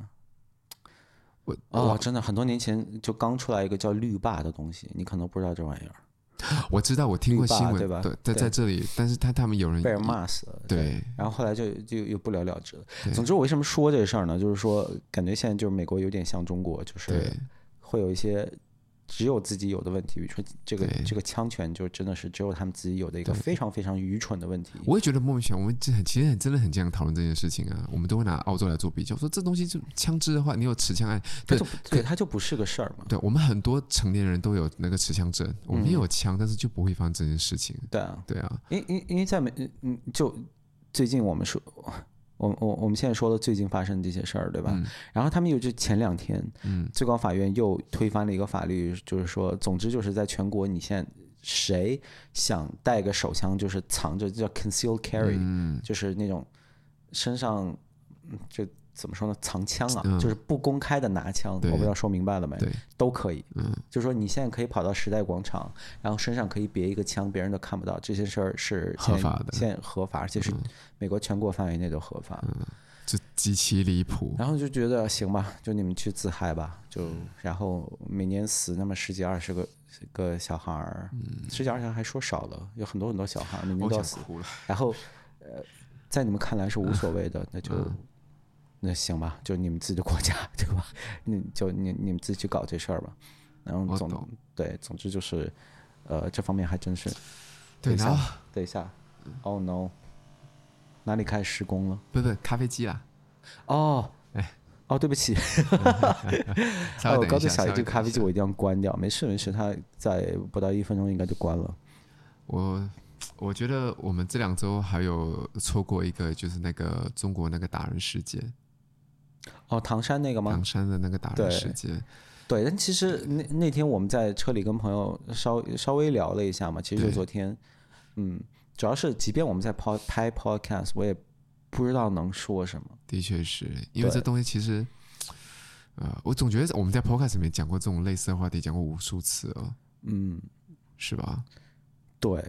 我哦，真的很多年前就刚出来一个叫绿霸的东西，你可能不知道这玩意儿。我知道，我听过新闻，对吧？对，在在这里，但是他他们有人被人骂死了，对，对，然后后来就就又不了了之了。总之，我为什么说这事儿呢？就是说，感觉现在就是美国有点像中国，就是会有一些。只有自己有的问题，比如说这个这个枪权，就真的是只有他们自己有的一个非常非常愚蠢的问题。我也觉得莫名其妙，我们这很其实很真的很经常讨论这件事情啊。我们都会拿澳洲来做比较，说这东西就枪支的话，你有持枪案，对，对，它就不是个事儿嘛。对，我们很多成年人都有那个持枪证，我们也有枪，但是就不会发生这件事情。对啊，对啊，因因因为在美，嗯，就最近我们说。我我我们现在说的最近发生的这些事儿，对吧？嗯、然后他们又就前两天，嗯，最高法院又推翻了一个法律，就是说，总之就是在全国，你现在谁想带个手枪，就是藏着叫 concealed carry，嗯，就是那种身上就。怎么说呢？藏枪啊，嗯、就是不公开的拿枪，我不知道说明白了没？对，都可以。嗯，就是说你现在可以跑到时代广场，然后身上可以别一个枪，别人都看不到。这些事儿是合法的，现合法，而且是美国全国范围内都合法。嗯，这极其离谱。然后就觉得行吧，就你们去自嗨吧。就然后每年死那么十几二十个，个小孩儿，嗯，十几二十还说少了，有很多很多小孩儿，你们都要死，了。然后，呃，在你们看来是无所谓的，嗯、那就、嗯、那行吧，就你们自己的国家，对吧？你就你你们自己去搞这事儿吧。然后总对，总之就是，呃，这方面还真是。对，然后等一下，Oh no，哪里开始施工了？不不，咖啡机啊。哦，哎，哦，对不起。我刚才想这个咖啡机我一定要关掉。没事没事，它在不到一分钟应该就关了。我我觉得我们这两周还有错过一个，就是那个中国那个打人事件。哦，唐山那个吗？唐山的那个打人事件。对，但其实那那天我们在车里跟朋友稍稍微聊了一下嘛，其实就昨天，嗯，主要是即便我们在拍拍 podcast，我也不知道能说什么。的确是因为这东西其实，呃，我总觉得我们在 podcast 里面讲过这种类似的话题，讲过无数次了，嗯，是吧？对，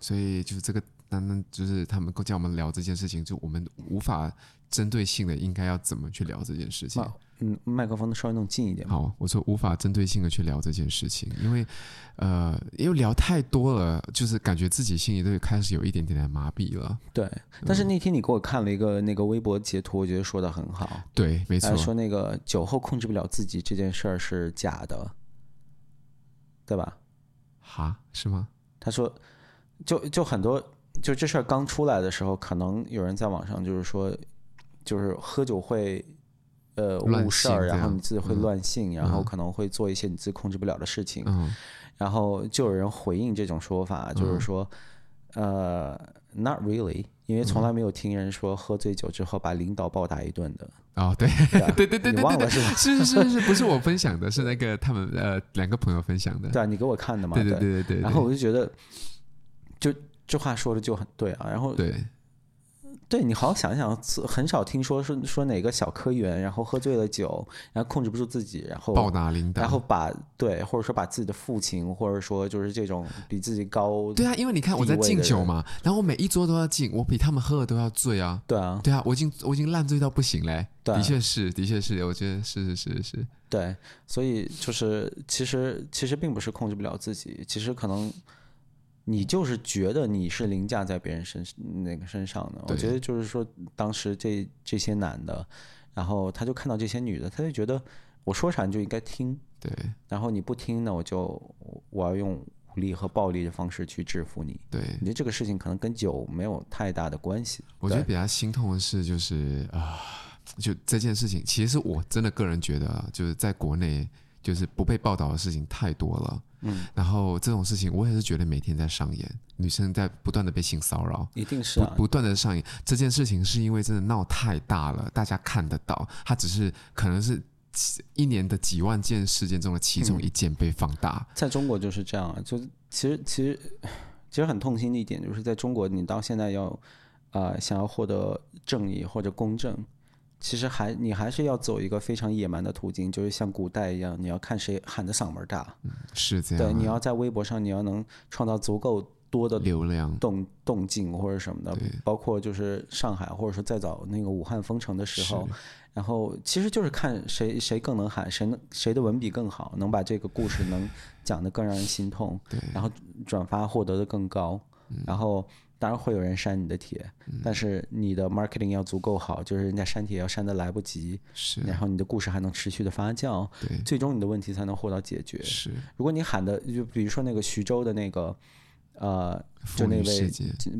所以就是这个，单单就是他们叫我们聊这件事情，就我们无法针对性的应该要怎么去聊这件事情。嗯，麦克风能稍微弄近一点？好，我说无法针对性的去聊这件事情，因为，呃，因为聊太多了，就是感觉自己心里都开始有一点点的麻痹了。对，但是那天你给我看了一个那个微博截图，我觉得说的很好。对，没错。说那个酒后控制不了自己这件事儿是假的，对吧？哈，是吗？他说，就就很多，就这事儿刚出来的时候，可能有人在网上就是说，就是喝酒会。呃，误事儿，然后你自己会乱性，嗯、然后可能会做一些你自己控制不了的事情，嗯、然后就有人回应这种说法，嗯、就是说，呃，not really，因为从来没有听人说喝醉酒之后把领导暴打一顿的。哦，对，对，对，对，对，你忘了是吧？是是是是，不是我分享的，是那个他们呃两个朋友分享的。对啊，你给我看的嘛？对对对对对。然后我就觉得，就这话说的就很对啊，然后对。对，你好好想想，很少听说说说哪个小科员，然后喝醉了酒，然后控制不住自己，然后暴打领导，然后把对，或者说把自己的父亲，或者说就是这种比自己高。对啊，因为你看我在敬酒嘛，然后我每一桌都要敬，我比他们喝的都要醉啊。对啊，对啊，我已经我已经烂醉到不行嘞。对的确是，的确是，我觉得是是是是。对，所以就是其实其实并不是控制不了自己，其实可能。你就是觉得你是凌驾在别人身那个身上的，我觉得就是说，当时这这些男的，然后他就看到这些女的，他就觉得我说啥你就应该听，对，然后你不听呢，我就我要用武力和暴力的方式去制服你，对，你觉得这个事情可能跟酒没有太大的关系。我觉得比较心痛的是，就是啊，就这件事情，其实我真的个人觉得，就是在国内。就是不被报道的事情太多了，嗯，然后这种事情我也是觉得每天在上演，女生在不断的被性骚扰，一定是啊，不，不断的上演这件事情是因为真的闹太大了，大家看得到，它只是可能是一年的几万件事件中的其中一件被放大，在中国就是这样啊，就其实其实其实很痛心的一点就是在中国，你到现在要啊、呃、想要获得正义或者公正。其实还你还是要走一个非常野蛮的途径，就是像古代一样，你要看谁喊的嗓门大。嗯，是这样。对，你要在微博上，你要能创造足够多的流量、动动静或者什么的。包括就是上海，或者说再早那个武汉封城的时候，然后其实就是看谁谁更能喊，谁能谁的文笔更好，能把这个故事能讲得更让人心痛。然后转发获得的更高，嗯、然后。当然会有人删你的帖，嗯，但是你的 marketing 要足够好，就是人家删帖要删的来不及，是，然后你的故事还能持续的发酵，对，最终你的问题才能获得解决。是，如果你喊的就比如说那个徐州的那个，呃，就那位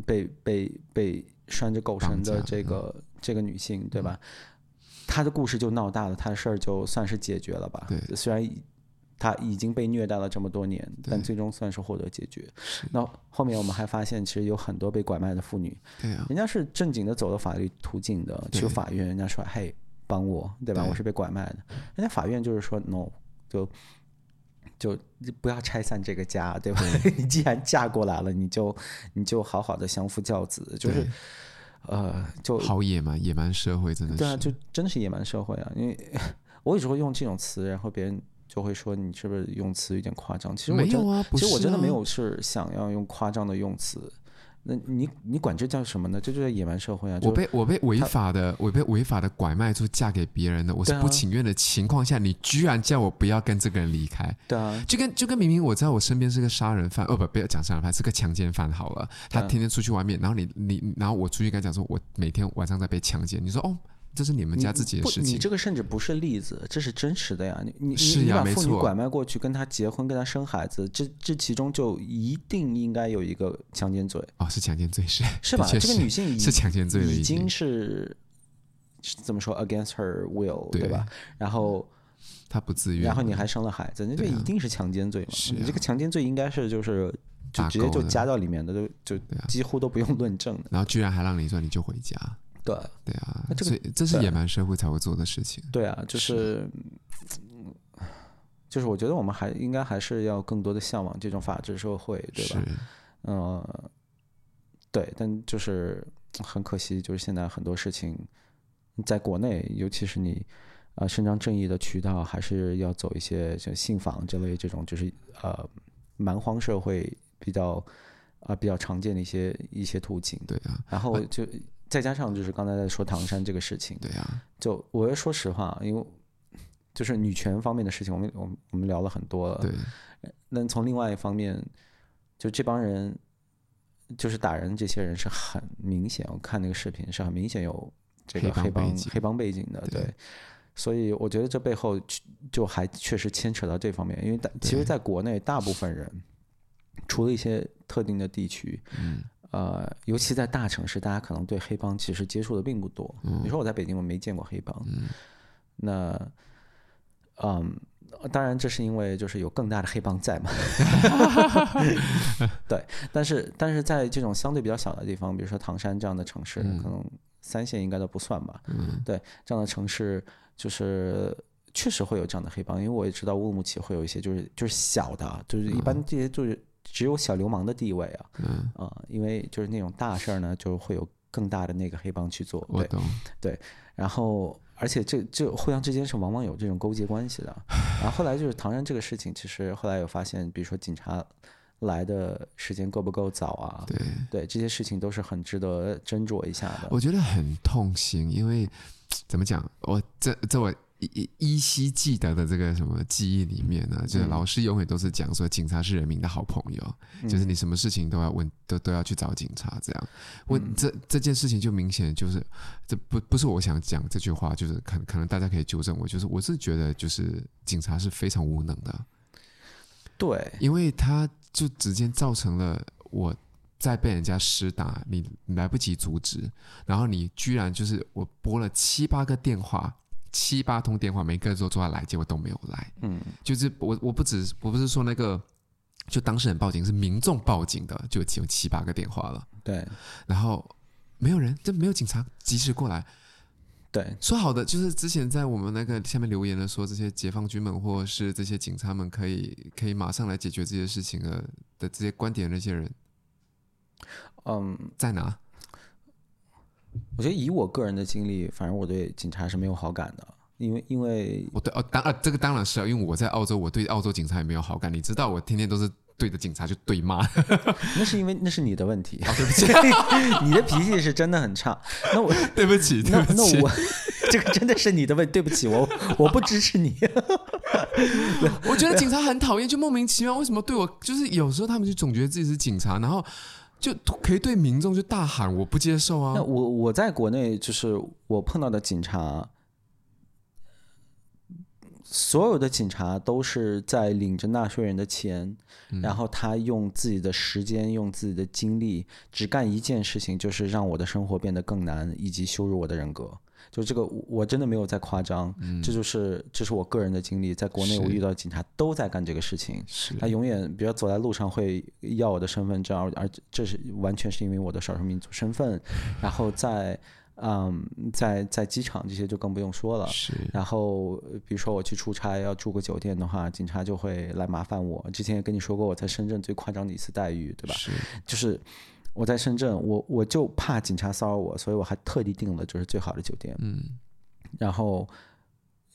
被被被拴着狗绳的这个这个女性，对吧？她的故事就闹大了，她的事儿就算是解决了吧？对，虽然。他已经被虐待了这么多年，但最终算是获得解决。那后面我们还发现，其实有很多被拐卖的妇女，对啊，人家是正经的走了法律途径的，去法院，人家说：“嘿，帮我，对吧？我是被拐卖的。”人家法院就是说：“no，就就不要拆散这个家，对吧？你既然嫁过来了，你就你就好好的相夫教子。”就是呃，就好野蛮，野蛮社会真的是。对啊，就真的是野蛮社会啊！因为 我有时候用这种词，然后别人。就会说你是不是用词有点夸张？其实我真、没有啊，不是啊，其实我真的没有是想要用夸张的用词，那你你管这叫什么呢？这就叫野蛮社会啊！我被我被违法的，我被违法的拐卖出嫁给别人的，我是不情愿的情况下，你居然叫我不要跟这个人离开？对啊，就跟就跟明明我知道我身边是个杀人犯，哦不，不要讲杀人犯，是个强奸犯好了，他天天出去外面，然后你你然后我出去跟他讲说，我每天晚上在被强奸，你说哦。这是你们家自己的事情。你，这个甚至不是例子，这是真实的呀！你你你把妇女拐卖过去，跟他结婚，跟他生孩子，这这其中就一定应该有一个强奸罪。哦，是强奸罪是是吧？这个女性是强奸罪已经是怎么说，against her will，对，对吧？然后她不自愿，然后你还生了孩子，那就一定是强奸罪嘛？你这个强奸罪应该是就是就直接就加到里面的，就就几乎都不用论证的。然后居然还让你说你就回家。对对啊，这个所以这是野蛮社会才会做的事情。对啊，就是，是就是我觉得我们还应该还是要更多的向往这种法治社会，对吧？嗯、呃，对，但就是很可惜，就是现在很多事情在国内，尤其是你啊、呃，伸张正义的渠道还是要走一些像信访这类这种，就是呃蛮荒社会比较啊、呃、比较常见的一些一些途径。对啊，然后就。再加上就是刚才在说唐山这个事情，对啊，就我要说实话，因为就是女权方面的事情，我们我们我们聊了很多了。对，那从另外一方面，就这帮人就是打人这些人是很明显，我看那个视频是很明显有这个黑帮黑帮背景的，对，对。所以我觉得这背后就还确实牵扯到这方面，因为大其实在国内大部分人，除了一些特定的地区，嗯。呃，尤其在大城市，大家可能对黑帮其实接触的并不多。比、嗯、如说我在北京，我没见过黑帮。嗯、那，嗯，当然这是因为就是有更大的黑帮在嘛。对，但是但是在这种相对比较小的地方，比如说唐山这样的城市，嗯、可能三线应该都不算吧。嗯、对，这样的城市就是确实会有这样的黑帮，因为我也知道乌鲁木齐会有一些就是就是小的，就是一般这些就是。只有小流氓的地位啊，嗯啊、呃，因为就是那种大事儿呢，就会有更大的那个黑帮去做，对，对，然后而且这这互相之间是往往有这种勾结关系的。然后后来就是唐山这个事情，其实后来有发现，比如说警察来的时间够不够早啊？对对，这些事情都是很值得斟酌一下的。我觉得很痛心，因为怎么讲，我这这我。依依稀记得的这个什么记忆里面呢，就是老师永远都是讲说，警察是人民的好朋友，嗯、就是你什么事情都要问，都都要去找警察这样。问这这件事情就明显就是，这不不是我想讲这句话，就是可可能大家可以纠正我，就是我是觉得就是警察是非常无能的，对，因为他就直接造成了我在被人家施打，你来不及阻止，然后你居然就是我拨了七八个电话。七八通电话，每个人都说要来，结果都没有来。嗯，就是我我不止我不是说那个，就当事人报警是民众报警的，就只有七八个电话了。对，然后没有人，就没有警察及时过来。对，说好的就是之前在我们那个下面留言的说，这些解放军们或是这些警察们可以可以马上来解决这些事情的的这些观点的那些人，嗯，在哪？我觉得以我个人的经历，反正我对警察是没有好感的，因为因为我对哦当啊这个当然是啊，因为我在澳洲，我对澳洲警察也没有好感。你知道我天天都是对着警察就对骂，那是因为那是你的问题，哦、对不起，你的脾气是真的很差。那我 对不起，对不起，那，那我这个真的是你的问题，对不起，我我不支持你。我觉得警察很讨厌，就莫名其妙为什么对我，就是有时候他们就总觉得自己是警察，然后。就可以对民众就大喊我不接受啊！那我我在国内就是我碰到的警察，所有的警察都是在领着纳税人的钱，嗯，然后他用自己的时间、用自己的精力，只干一件事情，就是让我的生活变得更难，以及羞辱我的人格。就这个，我真的没有在夸张，嗯，这就是这是我个人的经历。在国内，我遇到警察都在干这个事情。他永远，比如走在路上会要我的身份证，而而这是完全是因为我的少数民族身份。然后在嗯，在在机场这些就更不用说了。是。然后比如说我去出差要住个酒店的话，警察就会来麻烦我。之前也跟你说过，我在深圳最夸张的一次待遇，对吧？是。就是。我在深圳，我我就怕警察骚扰我，所以我还特地订了就是最好的酒店。嗯，然后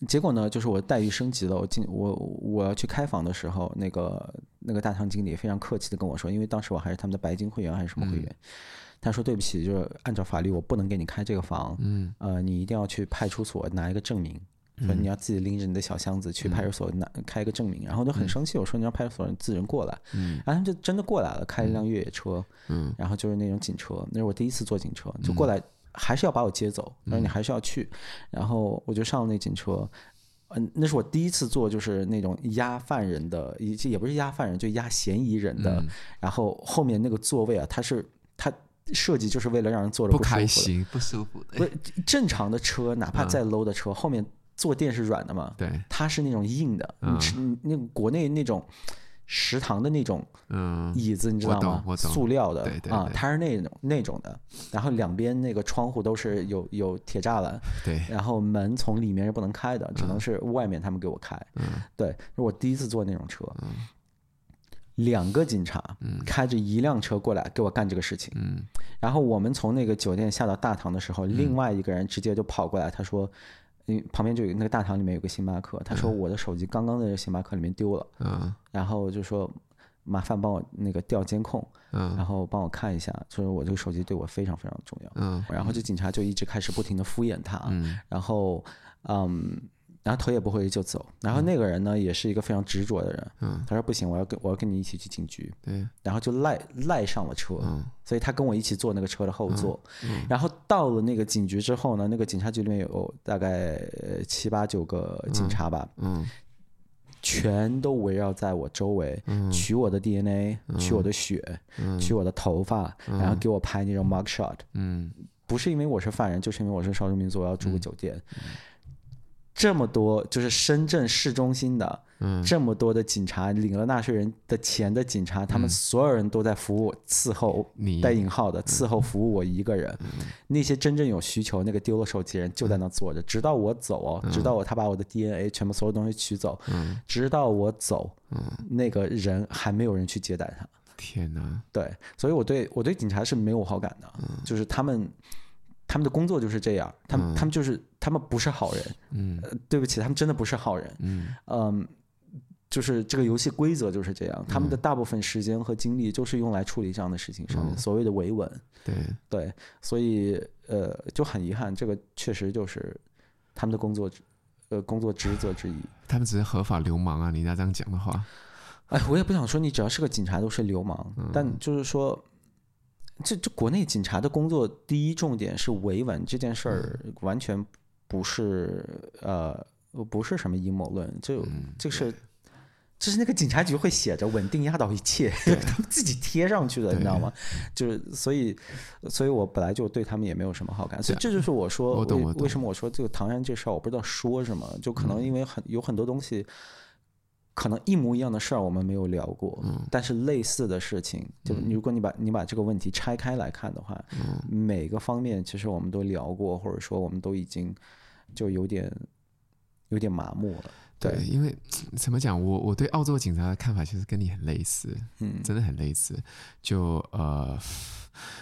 结果呢，就是我待遇升级了。我进我我要去开房的时候，那个那个大堂经理非常客气的跟我说，因为当时我还是他们的白金会员还是什么会员，嗯、他说对不起，就是按照法律我不能给你开这个房，嗯，呃，你一定要去派出所拿一个证明，说、嗯、你要自己拎着你的小箱子去派出所拿、嗯、开一个证明，然后就很生气，我说你让派出所人自人过来，嗯，然后他们就真的过来了，开了一辆越野车，嗯，然后就是那种警车，那是我第一次坐警车，就过来。嗯还是要把我接走，但是你还是要去，然后我就上了那警车，嗯，那是我第一次坐，就是那种押犯人的，也也不是押犯人，就押嫌疑人的，然后后面那个座位啊，它是它设计就是为了让人坐着不开心、不舒服的。不是正常的车，哪怕再 low 的车，后面坐垫是软的嘛？对，它是那种硬的，你那国内那种。食堂的那种椅子，你知道吗？塑料的啊，它是那种那种的。然后两边那个窗户都是有有铁栅栏，对。然后门从里面是不能开的，只能是外面他们给我开。对，我第一次坐那种车，两个警察开着一辆车过来给我干这个事情。然后我们从那个酒店下到大堂的时候，另外一个人直接就跑过来，他说。嗯，旁边就有那个大堂里面有个星巴克，他说我的手机刚刚在这星巴克里面丢了，嗯，然后就说麻烦帮我那个调监控，嗯，然后帮我看一下，说我这个手机对我非常非常重要，嗯，然后这警察就一直开始不停的敷衍他，嗯，然后嗯。然后头也不回就走，然后那个人呢，也是一个非常执着的人，嗯，他说不行，我要跟我要跟你一起去警局，对，然后就赖赖上了车，嗯，所以他跟我一起坐那个车的后座，嗯，然后到了那个警局之后呢，那个警察局里面有大概七八九个警察吧，嗯，全都围绕在我周围，取我的 DNA，取我的血，取我的头发，然后给我拍那种 mug shot，嗯，不是因为我是犯人，就是因为我是少数民族，我要住个酒店。这么多就是深圳市中心的，嗯，这么多的警察领了纳税人的钱的警察，他们所有人都在服务伺候，带引号的伺候服务我一个人。那些真正有需求那个丢了手机人就在那坐着，直到我走哦，直到我他把我的 DNA 全部所有东西取走，直到我走，那个人还没有人去接待他。天哪！对，所以我对我对警察是没有好感的，就是他们。他们的工作就是这样，他们、嗯、他们就是他们不是好人，嗯、呃，对不起，他们真的不是好人，嗯，嗯，就是这个游戏规则就是这样，嗯、他们的大部分时间和精力就是用来处理这样的事情上面，嗯、所谓的维稳，对。对，所以呃就很遗憾，这个确实就是他们的工作，呃工作职责之一。他们只是合法流氓啊！你要这样讲的话，哎，我也不想说你只要是个警察都是流氓，嗯、但就是说。这这国内警察的工作第一重点是维稳这件事儿，完全不是呃不是什么阴谋论，就就是就是那个警察局会写着稳定压倒一切，他们自己贴上去的，你知道吗？就是所以所以我本来就对他们也没有什么好感，所以这就是我说为为什么我说这个唐山这事儿我不知道说什么，就可能因为很有很多东西。可能一模一样的事儿我们没有聊过，嗯、但是类似的事情，就如果你把你把这个问题拆开来看的话，嗯、每个方面其实我们都聊过，或者说我们都已经就有点有点麻木了。对，对，因为 怎么讲，我我对澳洲警察的看法其实跟你很类似，嗯，真的很类似。就呃，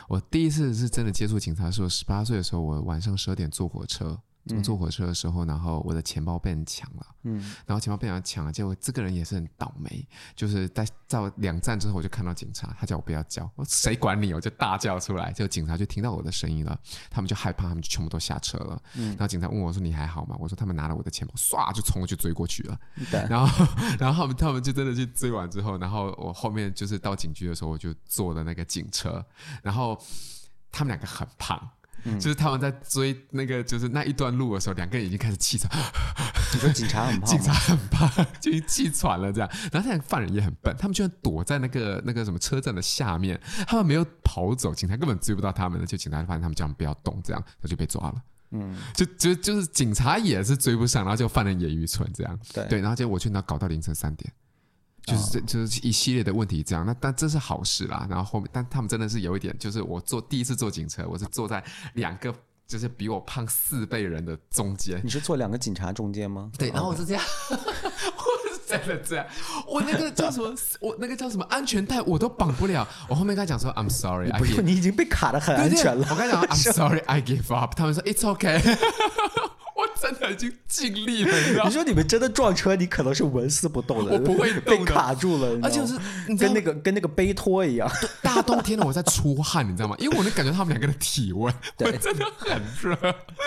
我第一次是真的接触警察的时候，十八岁的时候，我晚上十二点坐火车。坐坐火车的时候，然后我的钱包被人抢了，嗯，然后钱包被人抢了，结果这个人也是很倒霉，就是在到两站之后，我就看到警察，他叫我不要叫，我谁管你，我就大叫出来，结果警察就听到我的声音了，他们就害怕，他们就全部都下车了，嗯，然后警察问我说你还好吗？我说他们拿了我的钱包，唰就冲过去追过去了，对，然后然后他们他们就真的去追完之后，然后我后面就是到警局的时候，我就坐的那个警车，然后他们两个很胖。就是他们在追那个，就是那一段路的时候，两个人已经开始气喘。你说警察很怕，警察很怕，就已经气喘了这样。然后现在犯人也很笨，他们居然躲在那个那个什么车站的下面，他们没有跑走，警察根本追不到他们的。就警察发现他们这样不要动，这样他就被抓了。嗯，就就就是警察也是追不上，然后就犯人也愚蠢这样。对对，然后结果我去那搞到凌晨三点。就是这就是一系列的问题，这样那但这是好事啦。然后后面，但他们真的是有一点，就是我坐第一次坐警车，我是坐在两个就是比我胖四倍人的中间。你是坐两个警察中间吗？对，然后我是这样，我是真的这样。我那个叫什么？我那个叫什么安全带我都绑不了。我后面跟他讲说，I'm sorry，不是你已经被卡的很安全了。我跟他讲，I'm sorry，I give up。他们说 It's okay。我真的已经尽力了。你说你们真的撞车，你可能是纹丝不动的，我不会被卡住了，而且是跟那个跟那个背托一样。大冬天的我在出汗，你知道吗？因为我能感觉他们两个的体温，对，真的很热。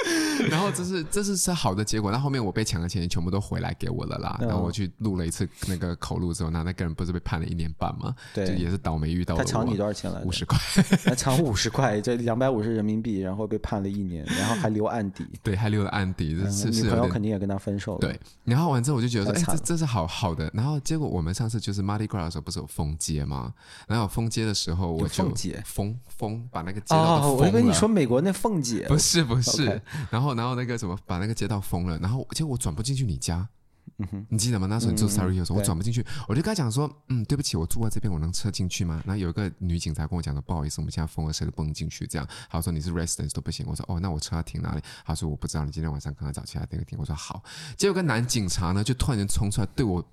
然后这是这是是好的结果。那后面我被抢的钱全部都回来给我了啦。然后我去录了一次那个口录之后，那那个人不是被判了一年半吗？对，就也是倒霉遇到了。他抢你多少钱来？五十块。他抢五十块，这两百五十人民币，然后被判了一年，然后还留案底。对，还留了案底。这是女朋友肯定也跟他分手了。对，然后完之后我就觉得说，哎，这这是好好的。然后结果我们上次就是 Mardi Gras 的时候不是有封街吗？然后有封街的时候我就封封封把那个街道封了。我以为你说美国那凤姐。不是不是。然后然后那个什么把那个街道封了，然后结果我转不进去你家。你记得吗？那时候你做 sorry 的时候，我转不进去，我就跟他讲说，嗯，对不起，我住在这边，我能车进去吗？然后有一个女警察跟我讲说，不好意思，我们现在封了，谁都不能进去。这样，他说你是 residence 都不行。我说哦，那我车要停哪里？他说我不知道，你今天晚上可能找其他地方停。我说好。结果个男警察呢，就突然间冲出来对我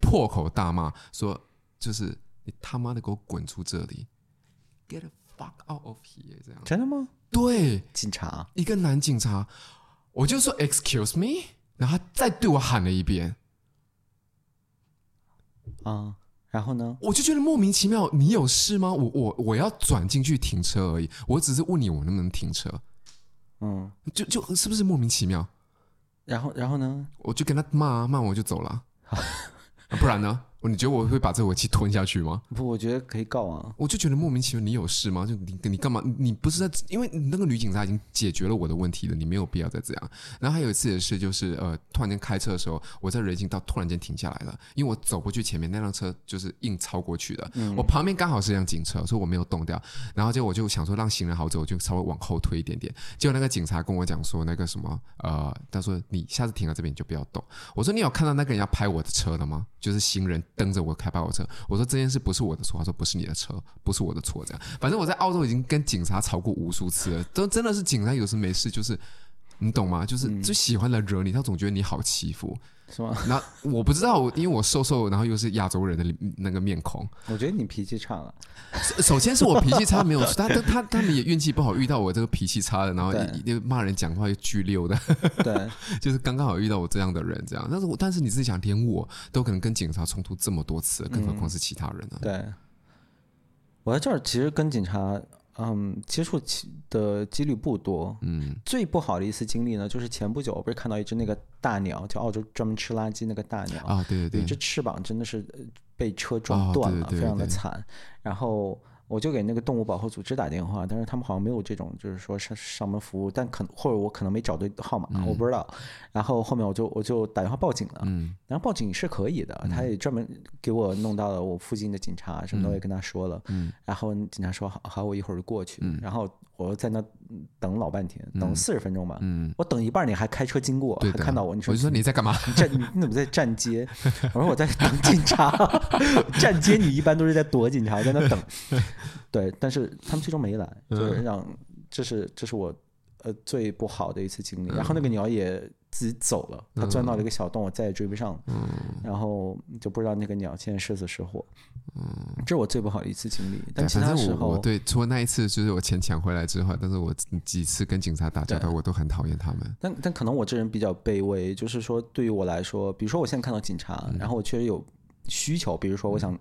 破口大骂，说就是你他妈的给我滚出这里，get the fuck out of here！这样真的吗？对，警察，一个男警察，我就说 excuse me。然后他再对我喊了一遍，啊，然后呢？我就觉得莫名其妙。你有事吗？我我我要转进去停车而已，我只是问你我能不能停车。嗯，就就是不是莫名其妙？然后然后呢？我就跟他骂骂，我就走了。不然呢？你觉得我会把这口气吞下去吗？不，我觉得可以告啊。我就觉得莫名其妙，你有事吗？就你你干嘛？你不是在？因为那个女警察已经解决了我的问题了，你没有必要再这样。然后还有一次的事就是，呃，突然间开车的时候，我在人行道突然间停下来了，因为我走过去前面那辆车就是硬超过去的，嗯、我旁边刚好是辆警车，所以我没有动掉。然后结果我就想说让行人好走，我就稍微往后推一点点。结果那个警察跟我讲说那个什么，呃，他说你下次停到这边你就不要动。我说你有看到那个人要拍我的车了吗？就是行人蹬着我开拍我。我说这件事不是我的错，他说不是你的车，不是我的错，这样。反正我在澳洲已经跟警察吵过无数次了，都真的是警察有时没事就是，你懂吗？就是就喜欢来惹你，他总觉得你好欺负。是吗？那我不知道，因为我瘦瘦，然后又是亚洲人的那个面孔。我觉得你脾气差了。首先是我脾气差，没有他他他他们也运气不好，遇到我这个脾气差的，然后又骂人讲话又巨溜的。对，就是刚刚好遇到我这样的人，这样。但是我但是你自己想，连我都可能跟警察冲突这么多次，更何况是其他人呢？对，我在这儿其实跟警察。嗯，接触起的几率不多。嗯，最不好的一次经历呢，就是前不久我不是看到一只那个大鸟，就澳洲专门吃垃圾那个大鸟啊，对对对，一只翅膀真的是被车撞断了，非常的惨。然后。我就给那个动物保护组织打电话，但是他们好像没有这种，就是说上上门服务，但可能或者我可能没找对号码，嗯、我不知道。然后后面我就我就打电话报警了，嗯、然后报警是可以的，嗯、他也专门给我弄到了我附近的警察，什么都也跟他说了，嗯、然后警察说好，好，我一会儿就过去，嗯、然后。我在那等老半天，等四十分钟吧。嗯，我等一半，你还开车经过，还看到我。你说，我就说你在干嘛？你站，你怎么在站街？我说我在等警察。站街，你一般都是在躲警察，在那等。对，但是他们最终没来，就是让，这是这是我呃最不好的一次经历。然后那个鸟也。自己走了，它钻到了一个小洞，我再也追不上。嗯，然后就不知道那个鸟现在是死是活。嗯，这是我最不好的一次经历。但其他时候，我对除了那一次，就是我钱抢回来之后，但是我几次跟警察打交道，我都很讨厌他们。但但可能我这人比较卑微，就是说对于我来说，比如说我现在看到警察，然后我确实有需求，比如说我想。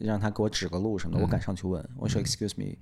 让他给我指个路什么的，我敢上去问，我说 Excuse me，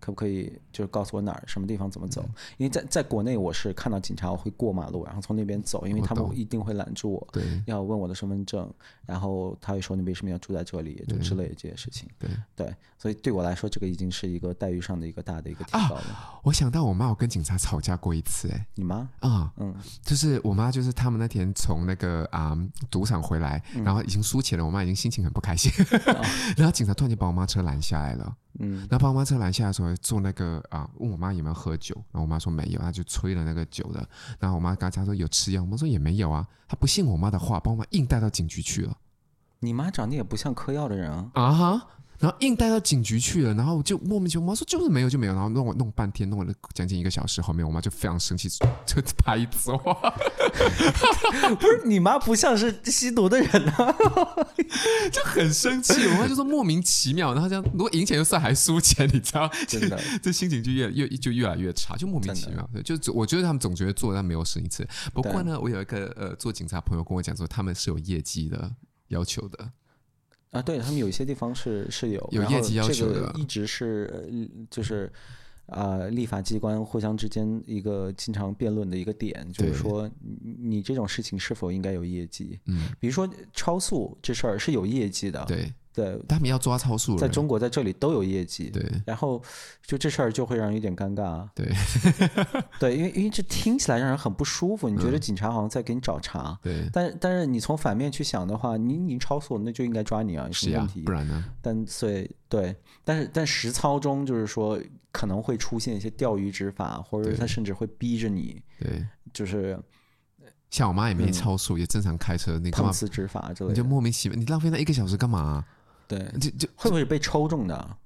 可不可以就是告诉我哪儿什么地方怎么走？因为在在国内我是看到警察我会过马路，然后从那边走，因为他们一定会拦住我，要问我的身份证，然后他会说你为什么要住在这里，就之类的这些事情。对。对，所以对我来说这个已经是一个待遇上的一个大的一个提高了。我想到我妈，我跟警察吵架过一次，哎，你妈？啊，嗯，就是我妈，就是他们那天从那个啊赌场回来，然后已经输钱了，我妈已经心情很不开心。然后警察突然间把我妈车拦下来了，嗯，然后把我妈车拦下来的时候，做那个啊，问我妈有没有喝酒，然后我妈说没有，她就吹了那个酒的，然后我妈刚才说有吃药，我妈说也没有啊，她不信我妈的话，把我妈硬带到警局去了。你妈长得也不像嗑药的人啊，啊哈，然后硬带到警局去了，然后就莫名其妙，我妈说就是没有就没有，然后弄我弄半天，弄了将近一个小时，后面我妈就非常生气，就拍走。不是你妈不像是吸毒的人啊，就很生气。我妈就说莫名其妙，然后这样如果赢钱就算还输钱，你知道？真的，这心情就越越就越来越差，就莫名其妙。就我觉得他们总觉得做但没有生一次。不过呢，我有一个呃做警察朋友跟我讲说，他们是有业绩的要求的。啊，对他们有一些地方是是有有业绩要求的，一直是就是啊、呃，立法机关互相之间一个经常辩论的一个点，就是说你这种事情是否应该有业绩？嗯，比如说超速这事儿是有业绩的，对。对，他们要抓超速，在中国在这里都有业绩。对，然后就这事儿就会让人有点尴尬。对，对，因为因为这听起来让人很不舒服。你觉得警察好像在给你找茬。嗯、对，但但是你从反面去想的话，你你超速，那就应该抓你啊，有什么问题？不然呢？但所以对，但是但实操中就是说可能会出现一些钓鱼执法，或者他甚至会逼着你。对，就是。像我妈也没超速，嗯、也正常开车，你干嘛？执法之类的，你就莫名其妙，你浪费那一个小时干嘛、啊？对，就就会不会被抽中的？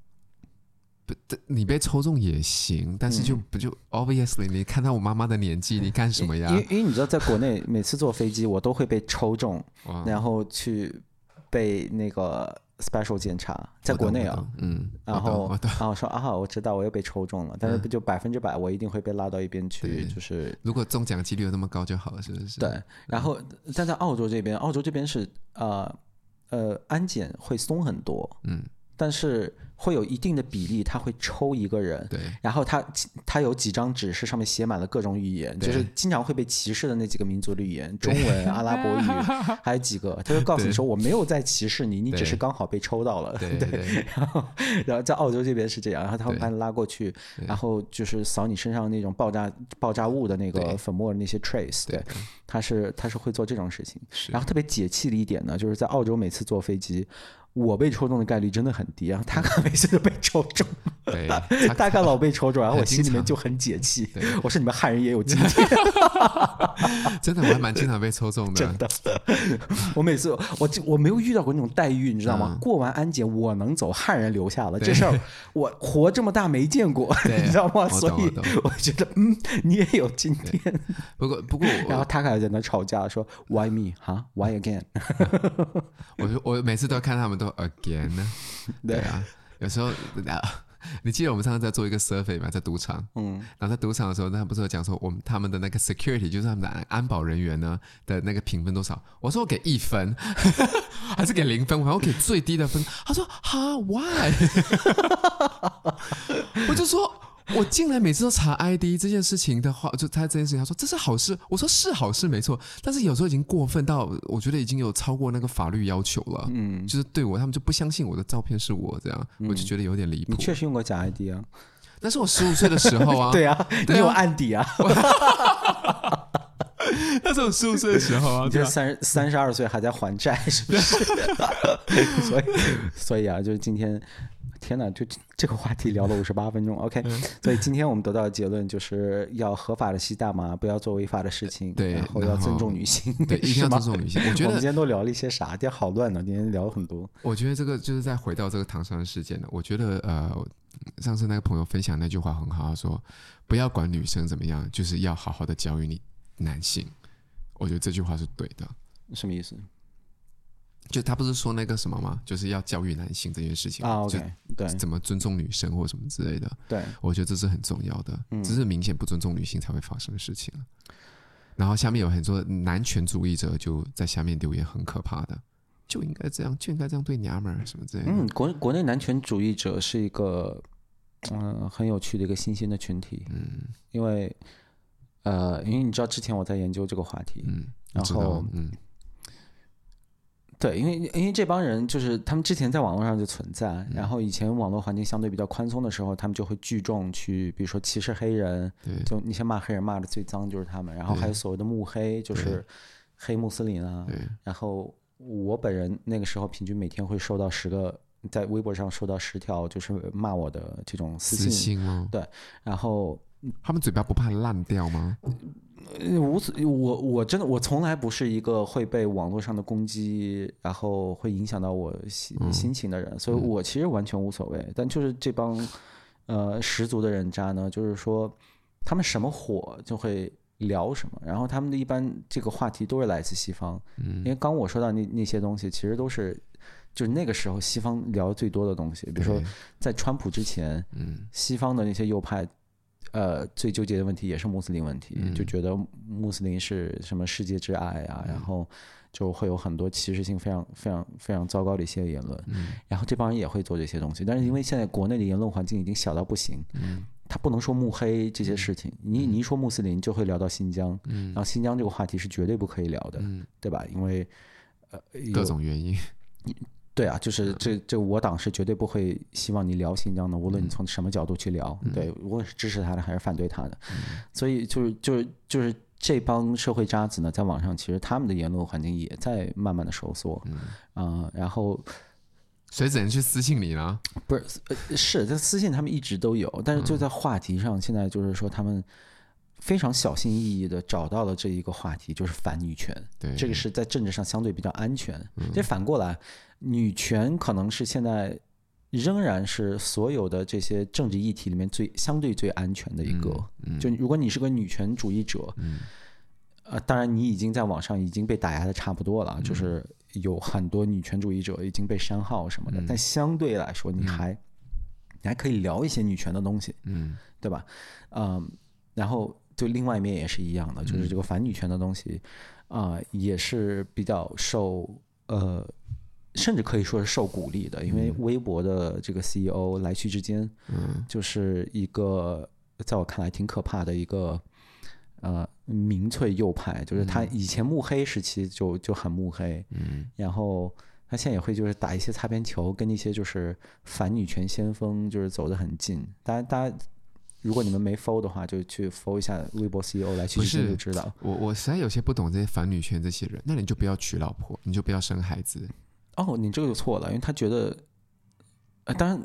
不，你被抽中也行，但是就不就 obviously，你看到我妈妈的年纪，你干什么呀？因为因为你知道，在国内每次坐飞机，我都会被抽中，然后去被那个 special 检查，在国内啊，嗯，然后然后说啊，我知道我又被抽中了，但是不就百分之百，我一定会被拉到一边去，就是如果中奖几率有那么高就好了，是不是？对，然后但在澳洲这边，澳洲这边是呃。呃，安检会松很多，嗯，但是会有一定的比例，他会抽一个人，对，然后他他有几张纸是上面写满了各种语言，就是经常会被歧视的那几个民族的语言，中文、阿拉伯语，还有几个，他就告诉你说我没有在歧视你，你只是刚好被抽到了，对，然后然后在澳洲这边是这样，然后他会把你拉过去，然后就是扫你身上那种爆炸爆炸物的那个粉末的那些 trace，对。他是他是会做这种事情，然后特别解气的一点呢，就是在澳洲每次坐飞机，我被抽中的概率真的很低啊，他可 每次都被抽中，对，大概老被抽中，然后我心里面就很解气，我说你们汉人也有今天，真的我还蛮经常被抽中的，真的，我每次我我没有遇到过那种待遇，你知道吗？过完安检我能走，汉人留下了，这事儿我活这么大没见过，你知道吗？所以我觉得嗯，你也有今天，不过不过，然后他还在那吵架说 Why me？哈？Why again？我我每次都要看他们都 again 呢，对啊，有时候你记得我们上次在做一个 survey 吗？在赌场，嗯，然后在赌场的时候，他不是有讲说我们他们的那个 security 就是他们的安保人员呢的那个评分多少？我说我给一分，还是给零分？我还要给最低的分。他说哈 Why？我就说。我进来每次都查 ID 这件事情的话，就他这件事情，他说这是好事，我说是好事没错，但是有时候已经过分到，我觉得已经有超过那个法律要求了，嗯，就是对我他们就不相信我的照片是我这样，嗯、我就觉得有点离谱。你确实用过假 ID 啊？那是我十五岁的时候啊，对啊，你有案底啊？那是我十五岁的时候啊，就三三十二岁还在还债，是不是？所以所以啊，就是今天。天呐，就这个话题聊了五十八分钟，OK。所以今天我们得到的结论就是要合法的吸大麻，不要做违法的事情，对，然后要尊重女性，对，一定要尊重女性。我觉得我们今天都聊了一些啥？今天好乱呢，今天聊了很多。我觉得这个就是在回到这个唐山事件呢。我觉得呃，上次那个朋友分享那句话很好，他说不要管女生怎么样，就是要好好的教育你男性。我觉得这句话是对的。什么意思？就他不是说那个什么吗？就是要教育男性这件事情啊，OK，对，怎么尊重女生或什么之类的。对，我觉得这是很重要的，这是明显不尊重女性才会发生的事情。然后下面有很多男权主义者就在下面留言，很可怕的，就应该这样，就应该这样对娘们儿什么之类的。嗯，国国内男权主义者是一个嗯、呃、很有趣的一个新兴的群体。嗯，因为呃，因为你知道之前我在研究这个话题，嗯，然后嗯。对，因为因为这帮人就是他们之前在网络上就存在，嗯、然后以前网络环境相对比较宽松的时候，他们就会聚众去，比如说歧视黑人，就那些骂黑人骂的最脏就是他们，然后还有所谓的慕黑，就是黑穆斯林啊。然后我本人那个时候平均每天会收到十个，在微博上收到十条就是骂我的这种私信，私信吗？对，然后他们嘴巴不怕烂掉吗？无所我我真的我从来不是一个会被网络上的攻击，然后会影响到我心心情的人，所以我其实完全无所谓。但就是这帮呃十足的人渣呢，就是说他们什么火就会聊什么，然后他们的一般这个话题都是来自西方，因为刚我说到那那些东西，其实都是就是那个时候西方聊最多的东西，比如说在川普之前，嗯西方的那些右派。呃，最纠结的问题也是穆斯林问题，嗯、就觉得穆斯林是什么世界之爱啊，嗯、然后就会有很多歧视性非常非常非常糟糕的一些言论。嗯、然后这帮人也会做这些东西，但是因为现在国内的言论环境已经小到不行，嗯、他不能说慕黑这些事情。嗯、你你一说穆斯林，就会聊到新疆，嗯、然后新疆这个话题是绝对不可以聊的，嗯、对吧？因为呃各种原因。对啊，就是这这我党是绝对不会希望你聊新疆的，无论你从什么角度去聊，嗯、对，无论是支持他的还是反对他的，嗯、所以就是就是就是这帮社会渣子呢，在网上其实他们的言论环境也在慢慢的收缩，嗯、呃，然后所以只能去私信你呢？不是，是这私信他们一直都有，但是就在话题上，现在就是说他们。非常小心翼翼的找到了这一个话题，就是反女权。对，这个是在政治上相对比较安全。这、嗯、反过来，女权可能是现在仍然是所有的这些政治议题里面最相对最安全的一个。嗯嗯、就如果你是个女权主义者，嗯、呃，当然你已经在网上已经被打压的差不多了，嗯、就是有很多女权主义者已经被删号什么的。嗯、但相对来说，你还、嗯、你还可以聊一些女权的东西，嗯，对吧？嗯，然后。就另外一面也是一样的，就是这个反女权的东西，啊、呃，也是比较受呃，甚至可以说是受鼓励的，因为微博的这个 CEO 来去之间，嗯，就是一个在我看来挺可怕的一个呃民粹右派，就是他以前慕黑时期就就很慕黑，嗯，然后他现在也会就是打一些擦边球，跟那些就是反女权先锋就是走得很近，大家大家。如果你们没 follow 的话，就去 follow 一下微博 CEO 来去就知道。我我实在有些不懂这些反女权这些人，那你就不要娶老婆，你就不要生孩子。哦，你这个就错了，因为他觉得，呃，当然，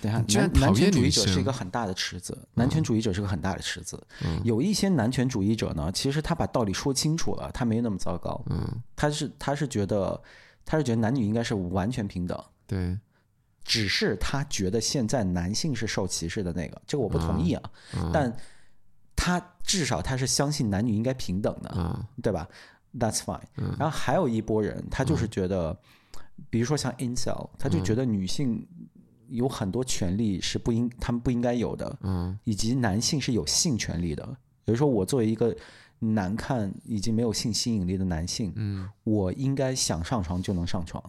等一下，男男权主义者是一个很大的池子，男权主义者是个很大的池子。嗯，有一些男权主义者呢，其实他把道理说清楚了，他没那么糟糕。嗯，他是他是觉得他是觉得男女应该是完全平等。对。只是他觉得现在男性是受歧视的那个，这个我不同意啊。嗯、但他至少他是相信男女应该平等的，嗯、对吧？That's fine。嗯、然后还有一波人，他就是觉得，嗯、比如说像 incel，他就觉得女性有很多权利是不应他们不应该有的，嗯、以及男性是有性权利的。比如说我作为一个难看以及没有性吸引力的男性，嗯、我应该想上床就能上床，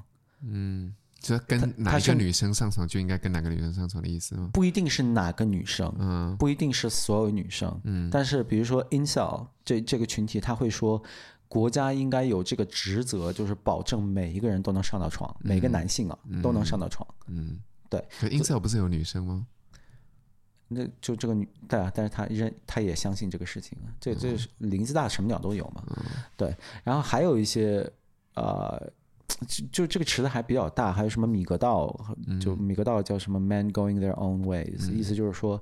嗯。就跟哪个女生上床就应该跟哪个女生上床的意思吗？不一定是哪个女生，嗯，不一定是所有女生，嗯。但是比如说 incel 这这个群体，他会说国家应该有这个职责，就是保证每一个人都能上到床，每个男性啊都能上到床，嗯，对。可 incel 不是有女生吗？那就这个女对啊，但是她认她也相信这个事情，这这林子大什么鸟都有嘛，对。然后还有一些呃。就就这个池子还比较大，还有什么米格道，就米格道叫什么 “man going their own ways”，、嗯、意思就是说，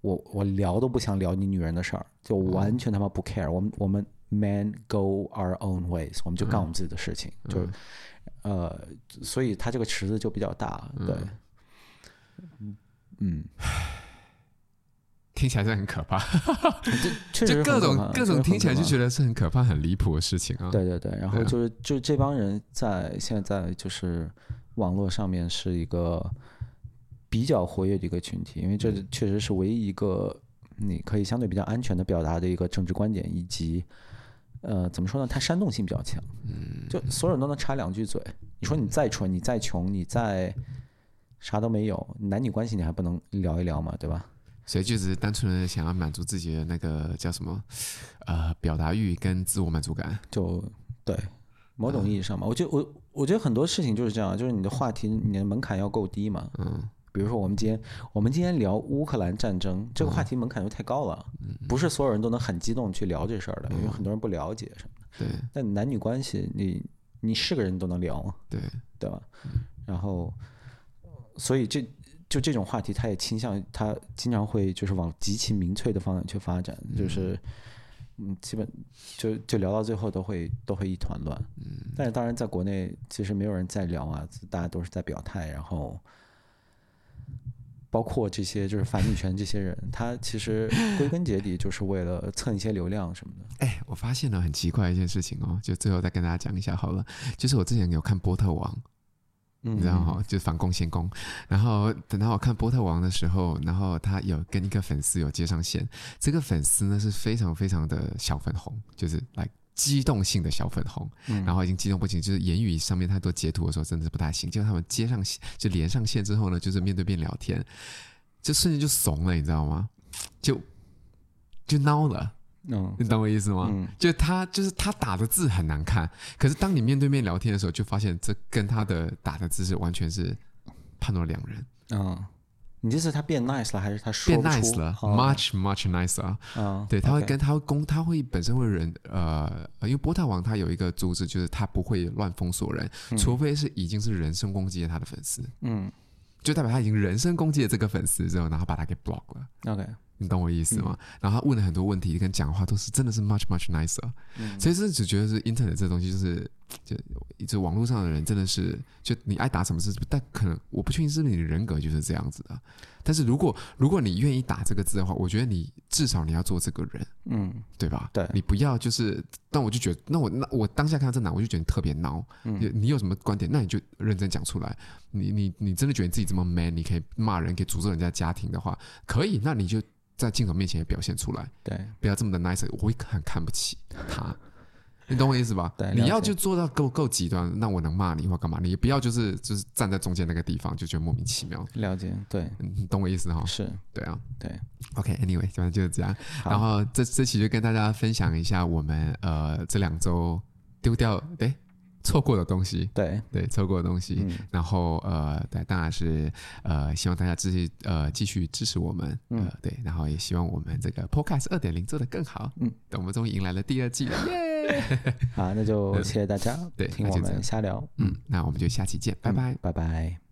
我我聊都不想聊你女人的事儿，就完全他妈不 care、嗯。我们我们 “man go our own ways”，我们就干我们自己的事情，嗯、就是呃，所以他这个池子就比较大，对，嗯。嗯听起来是很可怕，就各种各种听起来就觉得是很可怕、很离谱的事情啊。对对对，然后就是就这帮人在现在就是网络上面是一个比较活跃的一个群体，因为这确实是唯一一个你可以相对比较安全的表达的一个政治观点，以及呃怎么说呢，它煽动性比较强。嗯，就所有人都能插两句嘴。你说你再蠢，你再穷，你再啥都没有，男女关系你还不能聊一聊嘛？对吧？所以就只是单纯的想要满足自己的那个叫什么，呃，表达欲跟自我满足感。就对，某种意义上嘛，嗯、我觉得我我觉得很多事情就是这样，就是你的话题，你的门槛要够低嘛。嗯。比如说我们今天我们今天聊乌克兰战争这个话题门槛又太高了，嗯、不是所有人都能很激动去聊这事儿的，嗯、因为很多人不了解什么的。对。但男女关系，你你是个人都能聊嘛？对对吧？嗯、然后，所以这。就这种话题，他也倾向他经常会就是往极其民粹的方向去发展，就是嗯，基本就就聊到最后都会都会一团乱。嗯，但是当然在国内其实没有人在聊啊，大家都是在表态，然后包括这些就是反女权这些人，他其实归根结底就是为了蹭一些流量什么的。哎，我发现了很奇怪一件事情哦，就最后再跟大家讲一下好了，就是我之前有看波特王。你知道哈，就是反攻先攻，然后等到我看波特王的时候，然后他有跟一个粉丝有接上线，这个粉丝呢是非常非常的小粉红，就是来激动性的小粉红，然后已经激动不行，就是言语上面太多截图的时候真的是不太行，结果他们接上线就连上线之后呢，就是面对面聊天，就瞬间就怂了，你知道吗？就就孬了。嗯，你懂我意思吗？嗯，就他就是他打的字很难看，可是当你面对面聊天的时候，就发现这跟他的打的字是完全是判若两人。嗯，你这是他变 nice 了，还是他说变 nice 了？Much much nicer。嗯，对，他会跟他会攻，他会本身会人呃，因为波特王他有一个组织，就是他不会乱封锁人，除非是已经是人身攻击了他的粉丝。嗯，就代表他已经人身攻击了这个粉丝之后，然后把他给 block 了。OK。你懂我意思吗？嗯、然后他问了很多问题，跟讲话都是真的是 much much nicer。嗯、所以是只觉得是 internet 这东西就是，就就网络上的人真的是，就你爱打什么字，但可能我不确定是不是你的人格就是这样子的。但是如果如果你愿意打这个字的话，我觉得你至少你要做这个人，嗯，对吧？对，你不要就是，但我就觉得，那我那我当下看到这男，我就觉得你特别孬。嗯，你有什么观点，那你就认真讲出来。你你你真的觉得自己这么 man，你可以骂人，可以诅咒人家家庭的话，可以，那你就。在镜头面前也表现出来，对，不要这么的 nice，我会很看不起他，你懂我意思吧？对，你要就做到够够极端，那我能骂你或干嘛？你不要就是就是站在中间那个地方就觉得莫名其妙。了解，对，你懂我意思哈？是，对啊，对。OK，Anyway，反正就是这样。然后这这期就跟大家分享一下我们呃这两周丢掉诶。错过的东西，对对，错过的东西，嗯、然后呃，对，当然是呃，希望大家继续呃继续支持我们，嗯、呃，对，然后也希望我们这个 Podcast 二点零做得更好，嗯，等我们终于迎来了第二季了，耶！好，那就谢谢大家，对，听我们瞎聊，嗯，那我们就下期见，拜拜，拜拜。